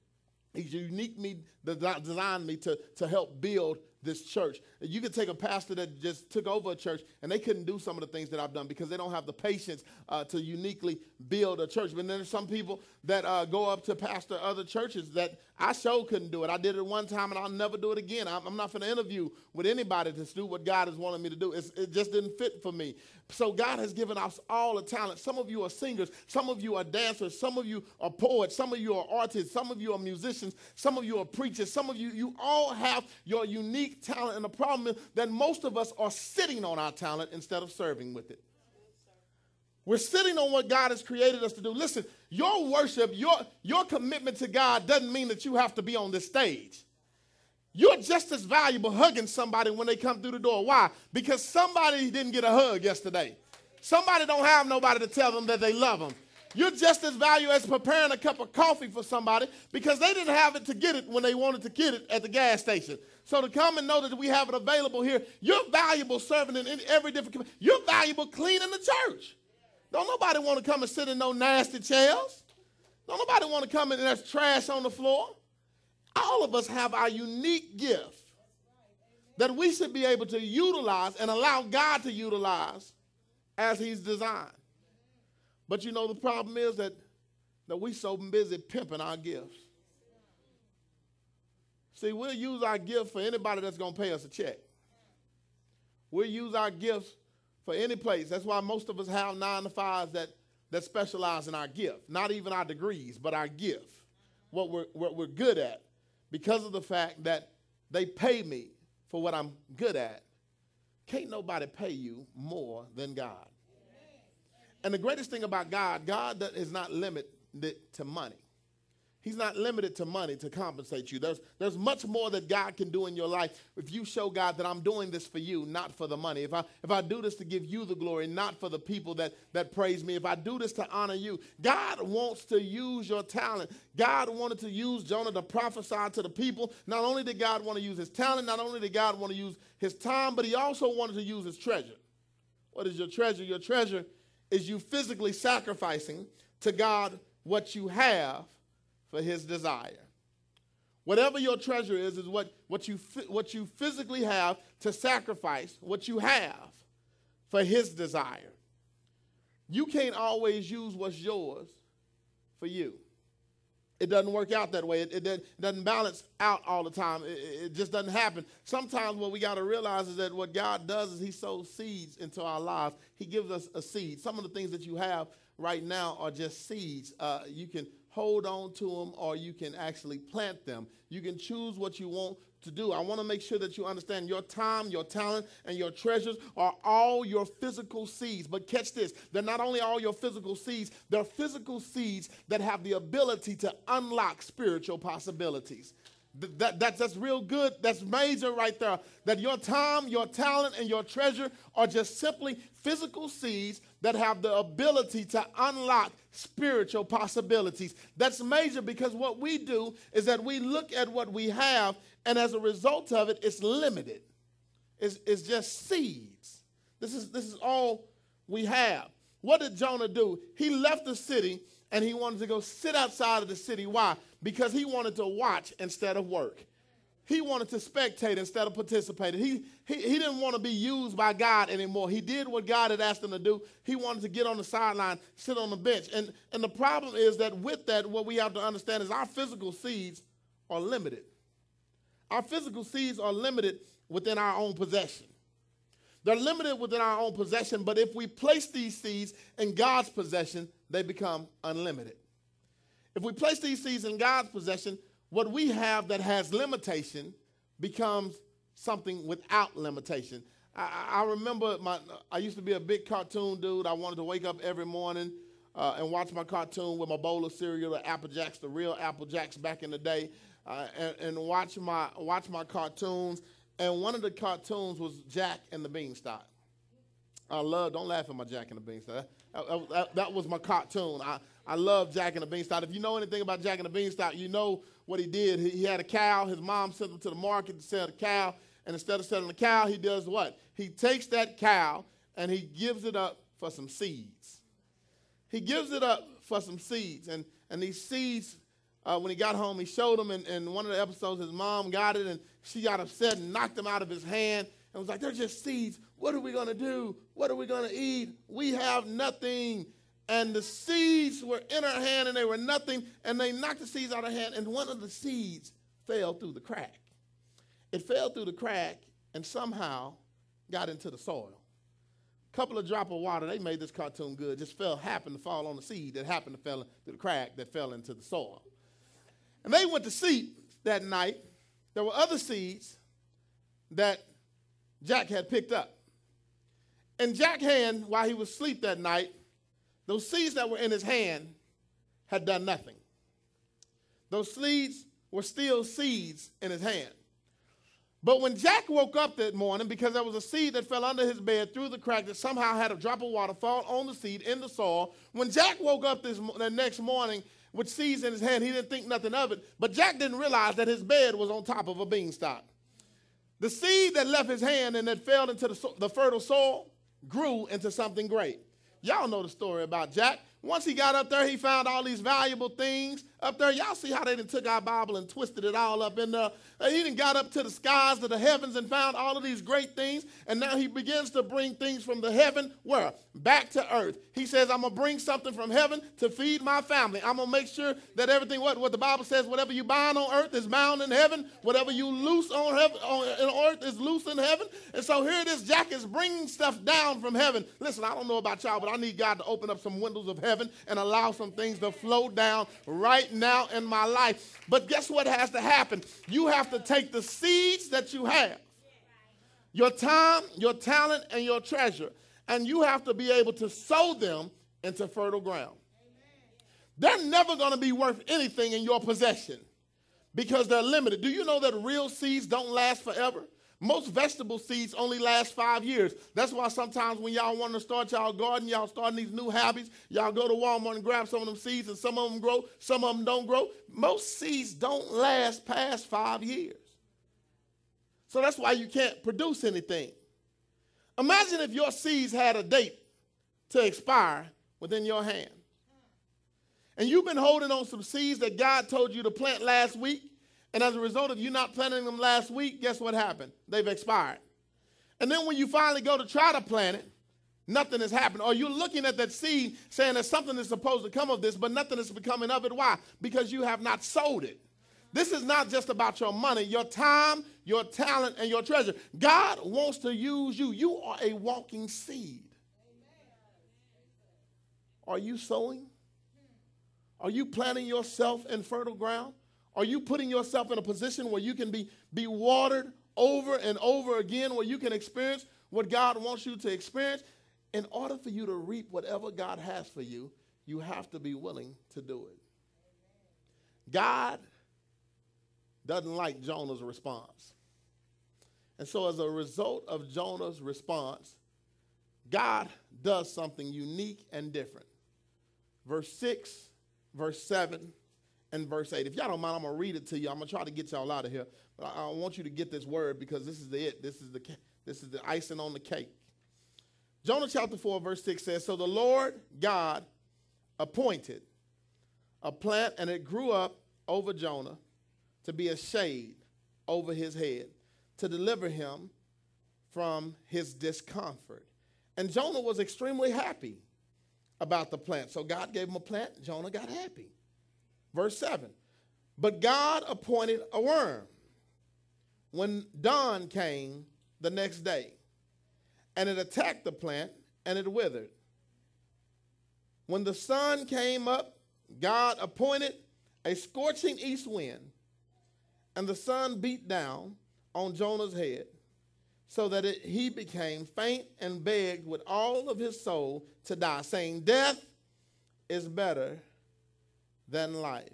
He's uniquely designed me to, to help build this church. You could take a pastor that just took over a church and they couldn't do some of the things that I've done because they don't have the patience uh, to uniquely build a church. But then there's some people that uh, go up to pastor other churches that I sure couldn't do it. I did it one time and I'll never do it again. I'm, I'm not going to interview with anybody to do what God has wanted me to do. It's, it just didn't fit for me. So God has given us all a talent. Some of you are singers. Some of you are dancers. Some of you are poets. Some of you are artists. Some of you are musicians. Some of you are preachers. Some of you, you all have your unique talent. And the problem is that most of us are sitting on our talent instead of serving with it. We're sitting on what God has created us to do. Listen, your worship, your, your commitment to God doesn't mean that you have to be on this stage. You're just as valuable hugging somebody when they come through the door. Why? Because somebody didn't get a hug yesterday. Somebody don't have nobody to tell them that they love them. You're just as valuable as preparing a cup of coffee for somebody because they didn't have it to get it when they wanted to get it at the gas station. So to come and know that we have it available here, you're valuable serving in every different. You're valuable cleaning the church. Don't nobody want to come and sit in no nasty chairs. Don't nobody want to come in and there's trash on the floor. All of us have our unique gift that we should be able to utilize and allow God to utilize as He's designed. But you know, the problem is that, that we so busy pimping our gifts. See, we'll use our gift for anybody that's going to pay us a check. We'll use our gifts for any place. That's why most of us have nine to fives that, that specialize in our gift. Not even our degrees, but our gift. what we're, what we're good at because of the fact that they pay me for what I'm good at. Can't nobody pay you more than God. And the greatest thing about God, God is not limited to money. He's not limited to money to compensate you. There's, there's much more that God can do in your life if you show God that I'm doing this for you, not for the money. If I, if I do this to give you the glory, not for the people that, that praise me. If I do this to honor you, God wants to use your talent. God wanted to use Jonah to prophesy to the people. Not only did God want to use his talent, not only did God want to use his time, but he also wanted to use his treasure. What is your treasure? Your treasure is you physically sacrificing to God what you have for his desire. Whatever your treasure is, is what, what, you, what you physically have to sacrifice what you have for his desire. You can't always use what's yours for you. It doesn't work out that way. It, it, doesn't balance out all the time. It, it just doesn't happen. Sometimes what we got to realize is that what God does is He sows seeds into our lives. He gives us a seed. Some of the things that you have right now are just seeds. Uh, you can hold on to them or you can actually plant them. You can choose what you want to do. I want to make sure that you understand your time, your talent, and your treasures are all your physical seeds. But catch this they're not only all your physical seeds, they're physical seeds that have the ability to unlock spiritual possibilities. That, that, that's real good. That's major right there. That your time, your talent, and your treasure are just simply physical seeds that have the ability to unlock spiritual possibilities. That's major because what we do is that we look at what we have, and as a result of it, it's limited. It's, it's just seeds. This is, this is all we have. What did Jonah do? He left the city and he wanted to go sit outside of the city. Why? Because he wanted to watch instead of work. He wanted to spectate instead of participate. He, he, he didn't want to be used by God anymore. He did what God had asked him to do. He wanted to get on the sideline, sit on the bench. And, and the problem is that with that, what we have to understand is our physical seeds are limited. Our physical seeds are limited within our own possession. They're limited within our own possession, but if we place these seeds in God's possession, they become unlimited. If we place these seeds in God's possession, what we have that has limitation becomes something without limitation. I, I remember my, I used to be a big cartoon dude. I wanted to wake up every morning uh, and watch my cartoon with my bowl of cereal, the Apple Jacks, the real Apple Jacks back in the day, uh, and, and watch my watch my cartoons. And one of the cartoons was Jack and the Beanstalk. I love, don't laugh at my Jack and the Beanstalk. That, that, that, was my cartoon. I, I love Jack and the Beanstalk. If you know anything about Jack and the Beanstalk, you know what he did. He, he had a cow. His mom sent him to the market to sell the cow. And instead of selling the cow, he does what? He takes that cow and he gives it up for some seeds. He gives it up for some seeds. And, and these seeds, uh, when he got home, he showed them. And in one of the episodes, his mom got it and she got upset and knocked them out of his hand and was like, they're just seeds. What are we going to do? What are we going to eat? We have nothing. And the seeds were in her hand and they were nothing. And they knocked the seeds out of her hand. And one of the seeds fell through the crack. It fell through the crack and somehow got into the soil. A couple of drop of water, they made this cartoon good, just fell, happened to fall on the seed that happened to fell through the crack that fell into the soil. And they went to sleep that night. There were other seeds that Jack had picked up. And Jack hand, while he was asleep that night, those seeds that were in his hand had done nothing. Those seeds were still seeds in his hand. But when Jack woke up that morning, because there was a seed that fell under his bed through the crack that somehow had a drop of water fall on the seed in the soil, when Jack woke up this, the next morning with seeds in his hand, he didn't think nothing of it. But Jack didn't realize that his bed was on top of a beanstalk. The seed that left his hand and that fell into the, the fertile soil grew into something great. Y'all know the story about Jack. Once he got up there, he found all these valuable things up there. Y'all see how they took our Bible and twisted it all up in there. He even got up to the skies, to the heavens, and found all of these great things. And now he begins to bring things from the heaven, where? Back to earth. He says, I'm going to bring something from heaven to feed my family. I'm going to make sure that everything, what, what the Bible says, whatever you bind on earth is bound in heaven. Whatever you loose on, heaven, on earth is loose in heaven. And so here it is. Jack is bringing stuff down from heaven. Listen, I don't know about y'all, but I need God to open up some windows of heaven and allow some things to flow down right right now in my life. But guess what has to happen? You have to take the seeds that you have, your time, your talent, and your treasure, and you have to be able to sow them into fertile ground. They're never going to be worth anything in your possession because they're limited. Do you know that real seeds don't last forever? Most vegetable seeds only last five years. That's why sometimes when y'all want to start y'all garden, y'all starting these new habits, y'all go to Walmart and grab some of them seeds, and some of them grow, some of them don't grow. Most seeds don't last past five years. So that's why you can't produce anything. Imagine if your seeds had a date to expire within your hand. And you've been holding on some seeds that God told you to plant last week, and as a result of you not planting them last week, guess what happened? They've expired. And then when you finally go to try to plant it, nothing has happened. Or you're looking at that seed saying that something is supposed to come of this, but nothing is becoming of it. Why? Because you have not sowed it. This is not just about your money, your time, your talent, and your treasure. God wants to use you. You are a walking seed. Are you sowing? Are you planting yourself in fertile ground? Are you putting yourself in a position where you can be, be watered over and over again, where you can experience what God wants you to experience? In order for you to reap whatever God has for you, you have to be willing to do it. God doesn't like Jonah's response. And so, as a result of Jonah's response, God does something unique and different. Verse 6, verse 7, and verse 8. If y'all don't mind, I'm going to read it to you. I'm going to try to get y'all out of here. But I, I, want you to get this word because this is the it. This is the, this is the icing on the cake. Jonah chapter 4, verse 6 says, So the Lord God appointed a plant, and it grew up over Jonah to be a shade over his head, to deliver him from his discomfort. And Jonah was extremely happy about the plant. So God gave him a plant, Jonah got happy. Verse 7 But God appointed a worm when dawn came the next day, and it attacked the plant and it withered. When the sun came up, God appointed a scorching east wind, and the sun beat down on Jonah's head, so that it, he became faint and begged with all of his soul to die, saying, Death is better than life.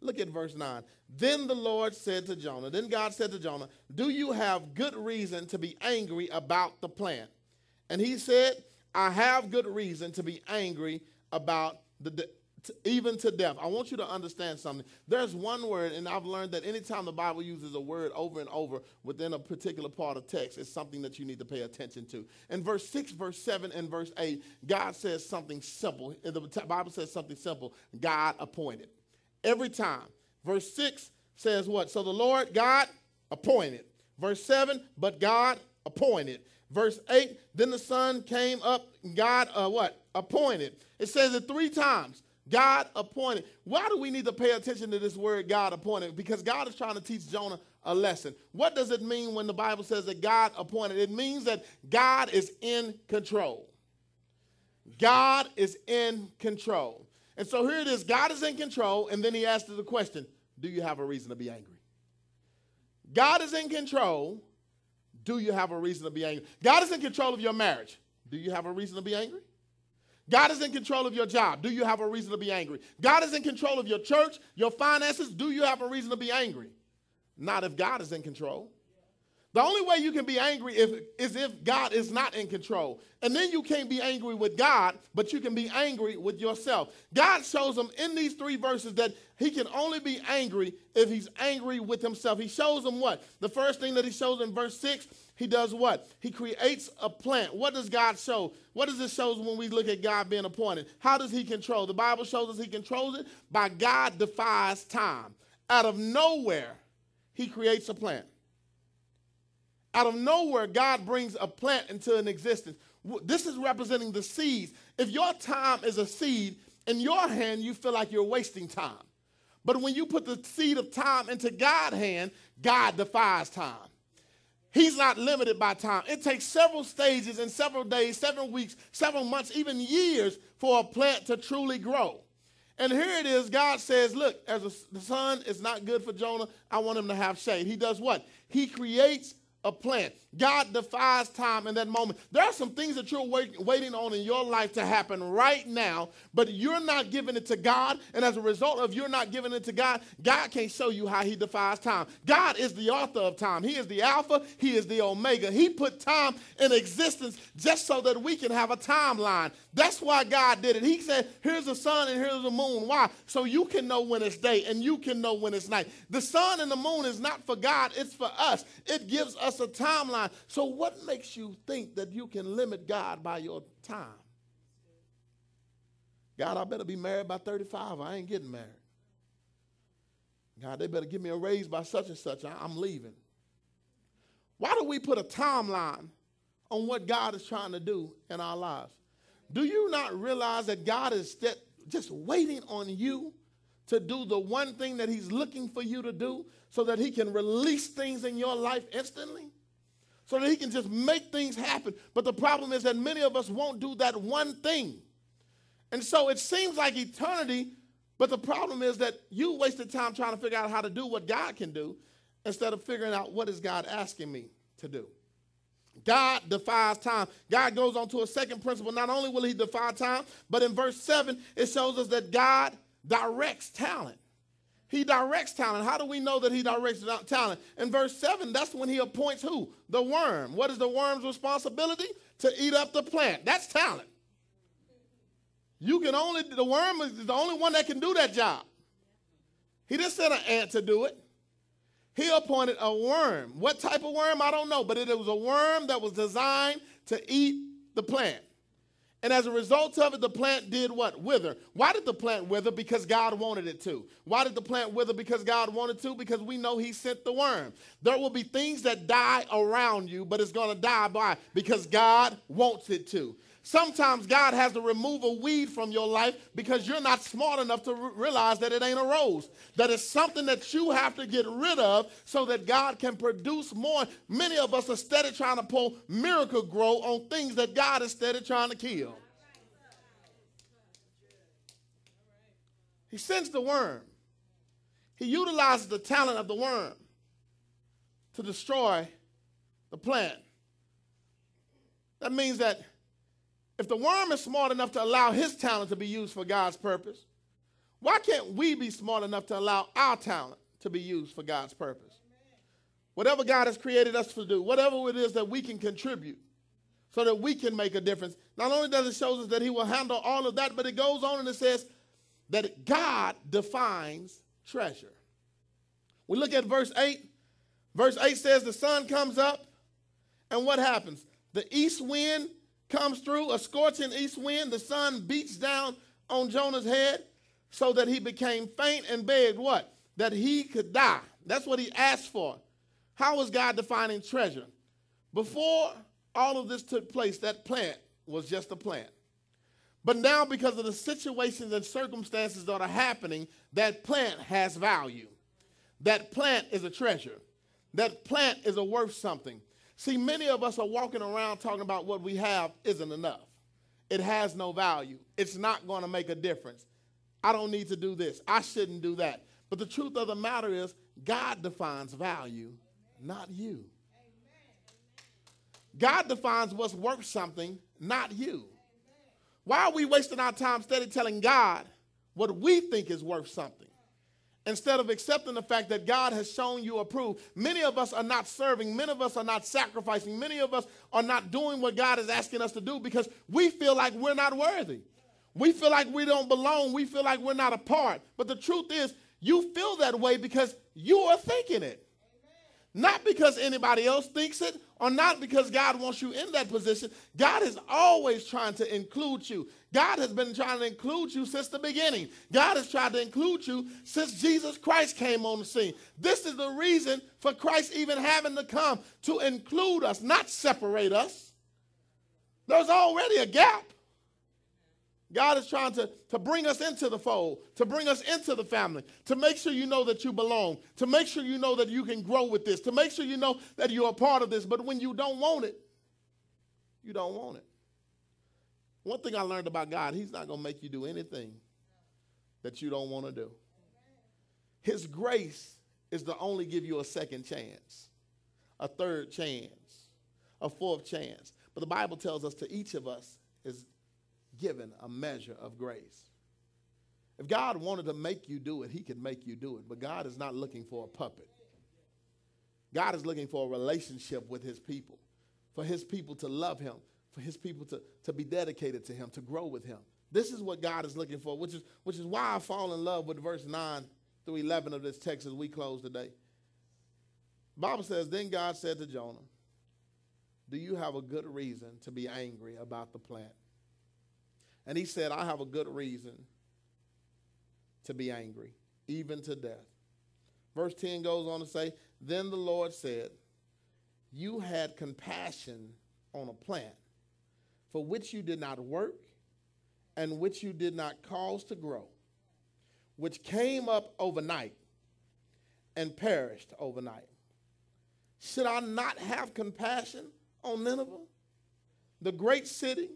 Look at verse 9. Then the Lord said to Jonah, then God said to Jonah, Do you have good reason to be angry about the plant? And he said, I have good reason to be angry about the, even to death. I want you to understand something. There's one word, and I've learned that anytime the Bible uses a word over and over within a particular part of text, it's something that you need to pay attention to. In verse 6, verse 7, and verse 8, God says something simple. The Bible says something simple God appointed. Every time. Verse 6 says what? So the Lord God appointed. Verse 7, but God appointed. Verse 8, then the sun came up, God uh, what? Appointed. It says it three times. God appointed. Why do we need to pay attention to this word God appointed? Because God is trying to teach Jonah a lesson. What does it mean when the Bible says that God appointed? It means that God is in control. God is in control. And so here it is God is in control, and then he asks the question Do you have a reason to be angry? God is in control. Do you have a reason to be angry? God is in control of your marriage. Do you have a reason to be angry? God is in control of your job. Do you have a reason to be angry? God is in control of your church, your finances. Do you have a reason to be angry? Not if God is in control. The only way you can be angry if, is if God is not in control. And then you can't be angry with God, but you can be angry with yourself. God shows them in these three verses that he can only be angry if he's angry with himself. He shows them what? The first thing that he shows in verse 6, he does what? He creates a plant. What does God show? What does it show when we look at God being appointed? How does he control? The Bible shows us he controls it by God defies time. Out of nowhere, he creates a plant. Out of nowhere, God brings a plant into an existence. This is representing the seeds. If your time is a seed, in your hand, you feel like you're wasting time. But when you put the seed of time into God's hand, God defies time. He's not limited by time. It takes several stages and several days, several weeks, several months, even years for a plant to truly grow. And here it is God says, Look, as a, the sun is not good for Jonah, I want him to have shade. He does what? He creates a plant. God defies time in that moment. There are some things that you're wait, waiting on in your life to happen right now, but you're not giving it to God. And as a result of you're not giving it to God, God can't show you how He defies time. God is the author of time. He is the Alpha, He is the Omega. He put time in existence just so that we can have a timeline. That's why God did it. He said, Here's the sun and here's the moon. Why? So you can know when it's day and you can know when it's night. The sun and the moon is not for God, it's for us. It gives us a timeline. So, what makes you think that you can limit God by your time? God, I better be married by 35. I ain't getting married. God, they better give me a raise by such and such. I'm leaving. Why do we put a timeline on what God is trying to do in our lives? Do you not realize that God is just waiting on you to do the one thing that He's looking for you to do so that He can release things in your life instantly? So that He can just make things happen. But the problem is that many of us won't do that one thing. And so it seems like eternity, but the problem is that you wasted time trying to figure out how to do what God can do instead of figuring out what is God asking me to do. God defies time. God goes on to a second principle. Not only will he defy time, but in verse 7, it shows us that God directs talent. He directs talent. How do we know that he directs talent? In verse 7, that's when he appoints who? The worm. What is the worm's responsibility? To eat up the plant. That's talent. You can only, the worm is the only one that can do that job. He didn't send an ant to do it. He appointed a worm. What type of worm? I don't know, but it, was a worm that was designed to eat the plant. And as a result of it, the plant did what? Wither. Why did the plant wither? Because God wanted it to. Why did the plant wither? Because God wanted to? Because we know He sent the worm. There will be things that die around you, but it's going to die by because God wants it to. Sometimes God has to remove a weed from your life because you're not smart enough to realize that it ain't a rose. That it's something that you have to get rid of so that God can produce more. Many of us are steady trying to pull Miracle-Gro on things that God is steady trying to kill. He sends the worm. He utilizes the talent of the worm to destroy the plant. That means that if the worm is smart enough to allow his talent to be used for God's purpose, why can't we be smart enough to allow our talent to be used for God's purpose? Whatever God has created us to do, whatever it is that we can contribute so that we can make a difference. Not only does it show us that he will handle all of that, but it goes on and it says that God defines treasure. We look at verse 8. Verse 8 says the sun comes up, and what happens? The east wind comes through, a scorching east wind, the sun beats down on Jonah's head so that he became faint and begged what? That he could die. That's what he asked for. How was God defining treasure? Before all of this took place, that plant was just a plant. But now, because of the situations and circumstances that are happening, that plant has value. That plant is a treasure. That plant is a worth something. See, many of us are walking around talking about what we have isn't enough. It has no value. It's not going to make a difference. I don't need to do this. I shouldn't do that. But the truth of the matter is, God defines value, not you. God defines what's worth something, not you. Why are we wasting our time steady telling God what we think is worth something? Instead of accepting the fact that God has shown you approved. Many of us are not serving, many of us are not sacrificing, many of us are not doing what God is asking us to do because we feel like we're not worthy. We feel like we don't belong, we feel like we're not a part. But the truth is, you feel that way because you are thinking it. Not because anybody else thinks it or not because God wants you in that position. God is always trying to include you. God has been trying to include you since the beginning. God has tried to include you since Jesus Christ came on the scene. This is the reason for Christ even having to come to include us, not separate us. There's already a gap. God is trying to, to bring us into the fold, to bring us into the family, to make sure you know that you belong, to make sure you know that you can grow with this, to make sure you know that you're a part of this. But when you don't want it, you don't want it. One thing I learned about God, He's not going to make you do anything that you don't want to do. His grace is to only give you a second chance, a third chance, a fourth chance. But the Bible tells us to each of us is given a measure of grace. If God wanted to make you do it, He could make you do it. But God is not looking for a puppet. God is looking for a relationship with His people, for His people to love Him, for His people to, to be dedicated to Him, to grow with Him. This is what God is looking for, which is, which is why I fall in love with verse 9 through 11 of this text as we close today. Bible says, Then God said to Jonah, Do you have a good reason to be angry about the plant? And he said, I have a good reason to be angry, even to death. Verse 10 goes on to say, Then the Lord said, You had compassion on a plant for which you did not work and which you did not cause to grow, which came up overnight and perished overnight. Should I not have compassion on Nineveh, the great city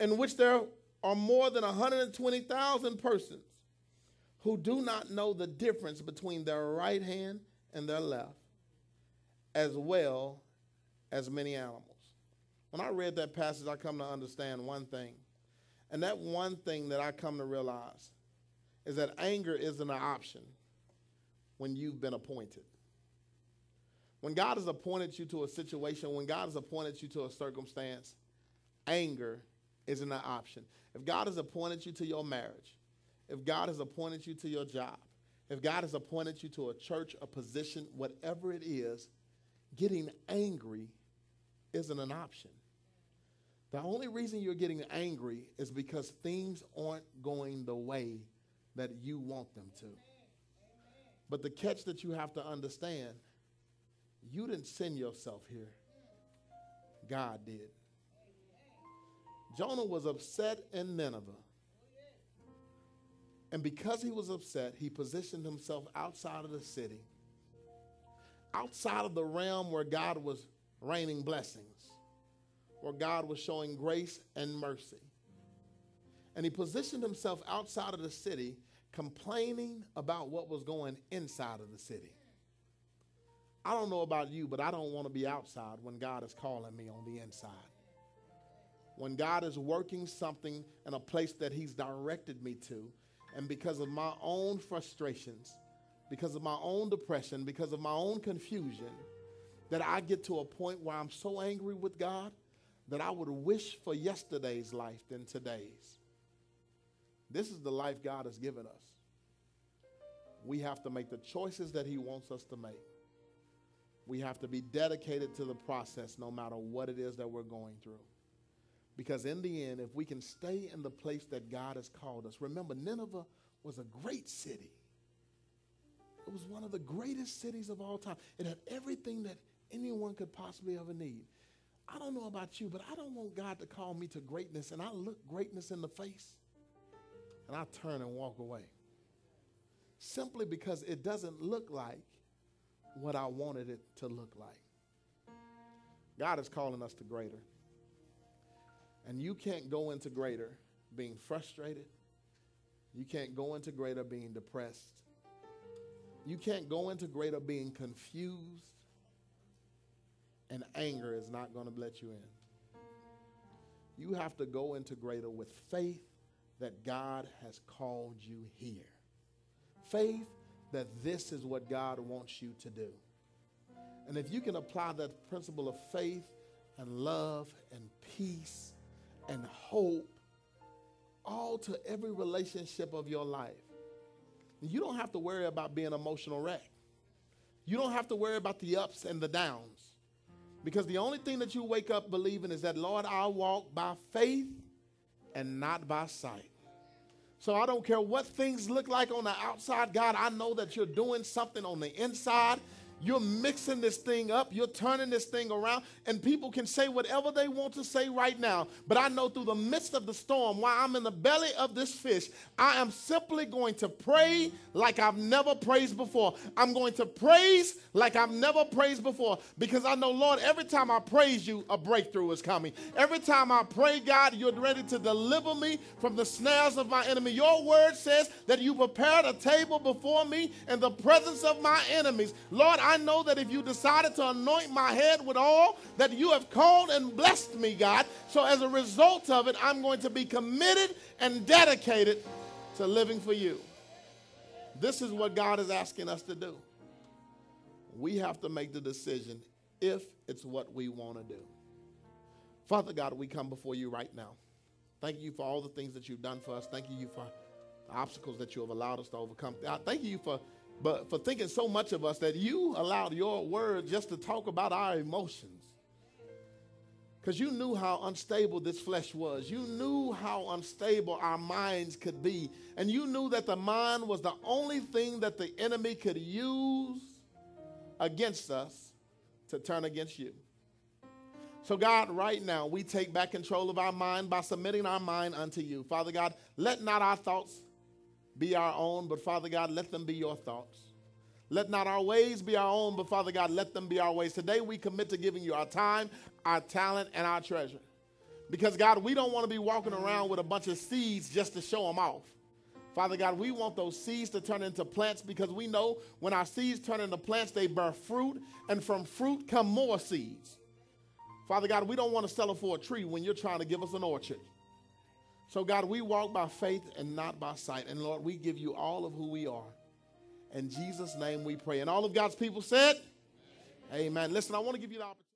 in which there are more than 120,000 persons who do not know the difference between their right hand and their left, as well as many animals. When I read that passage, I come to understand one thing. And that one thing that I come to realize is that anger isn't an option when you've been appointed. When God has appointed you to a situation, when God has appointed you to a circumstance, anger isn't an option. If God has appointed you to your marriage, if God has appointed you to your job, if God has appointed you to a church, a position, whatever it is, getting angry isn't an option. The only reason you're getting angry is because things aren't going the way that you want them to. But the catch that you have to understand, you didn't send yourself here. God did. Jonah was upset in Nineveh and because he was upset, he positioned himself outside of the city, outside of the realm where God was raining blessings, where God was showing grace and mercy. And he positioned himself outside of the city, complaining about what was going inside of the city. I don't know about you, but I don't want to be outside when God is calling me on the inside. When God is working something in a place that He's directed me to, and because of my own frustrations, because of my own depression, because of my own confusion, that I get to a point where I'm so angry with God that I would wish for yesterday's life than today's. This is the life God has given us. We have to make the choices that He wants us to make. We have to be dedicated to the process no matter what it is that we're going through. Because in the end, if we can stay in the place that God has called us, remember, Nineveh was a great city. It was one of the greatest cities of all time. It had everything that anyone could possibly ever need. I don't know about you, but I don't want God to call me to greatness and I look greatness in the face and I turn and walk away. Simply because it doesn't look like what I wanted it to look like. God is calling us to greater. And you can't go into greater being frustrated. You can't go into greater being depressed. You can't go into greater being confused. And anger is not going to let you in. You have to go into greater with faith that God has called you here. Faith that this is what God wants you to do. And if you can apply that principle of faith and love and peace and hope all to every relationship of your life. You don't have to worry about being emotional wreck. You don't have to worry about the ups and the downs. Because the only thing that you wake up believing is that, Lord, I walk by faith and not by sight. So I don't care what things look like on the outside, God, I know that you're doing something on the inside You're mixing this thing up. You're turning this thing around. And people can say whatever they want to say right now. But I know through the midst of the storm, while I'm in the belly of this fish, I am simply going to pray like I've never praised before. I'm going to praise like I've never praised before because I know, Lord, every time I praise you, a breakthrough is coming. Every time I pray, God, you're ready to deliver me from the snares of my enemy. Your word says that you prepared a table before me in the presence of my enemies. Lord, I know that if you decided to anoint my head with oil, that you have called and blessed me, God. So as a result of it, I'm going to be committed and dedicated to living for you. This is what God is asking us to do. We have to make the decision if it's what we want to do. Father God, we come before you right now. Thank you for all the things that you've done for us. Thank you for the obstacles that you have allowed us to overcome. Thank you for but for thinking so much of us that you allowed your word just to talk about our emotions. Because you knew how unstable this flesh was. You knew how unstable our minds could be. And you knew that the mind was the only thing that the enemy could use against us to turn against you. So, God, right now, we take back control of our mind by submitting our mind unto you. Father God, let not our thoughts be our own, but Father God, let them be your thoughts. Let not our ways be our own, but Father God, let them be our ways. Today we commit to giving you our time, our talent, and our treasure. Because God, we don't want to be walking around with a bunch of seeds just to show them off. Father God, we want those seeds to turn into plants because we know when our seeds turn into plants, they bear fruit, and from fruit come more seeds. Father God, we don't want to sell it for a tree when you're trying to give us an orchard. So, God, we walk by faith and not by sight. And Lord, we give you all of who we are. In Jesus' name we pray. And all of God's people said, Amen. Amen. Listen, I want to give you the opportunity.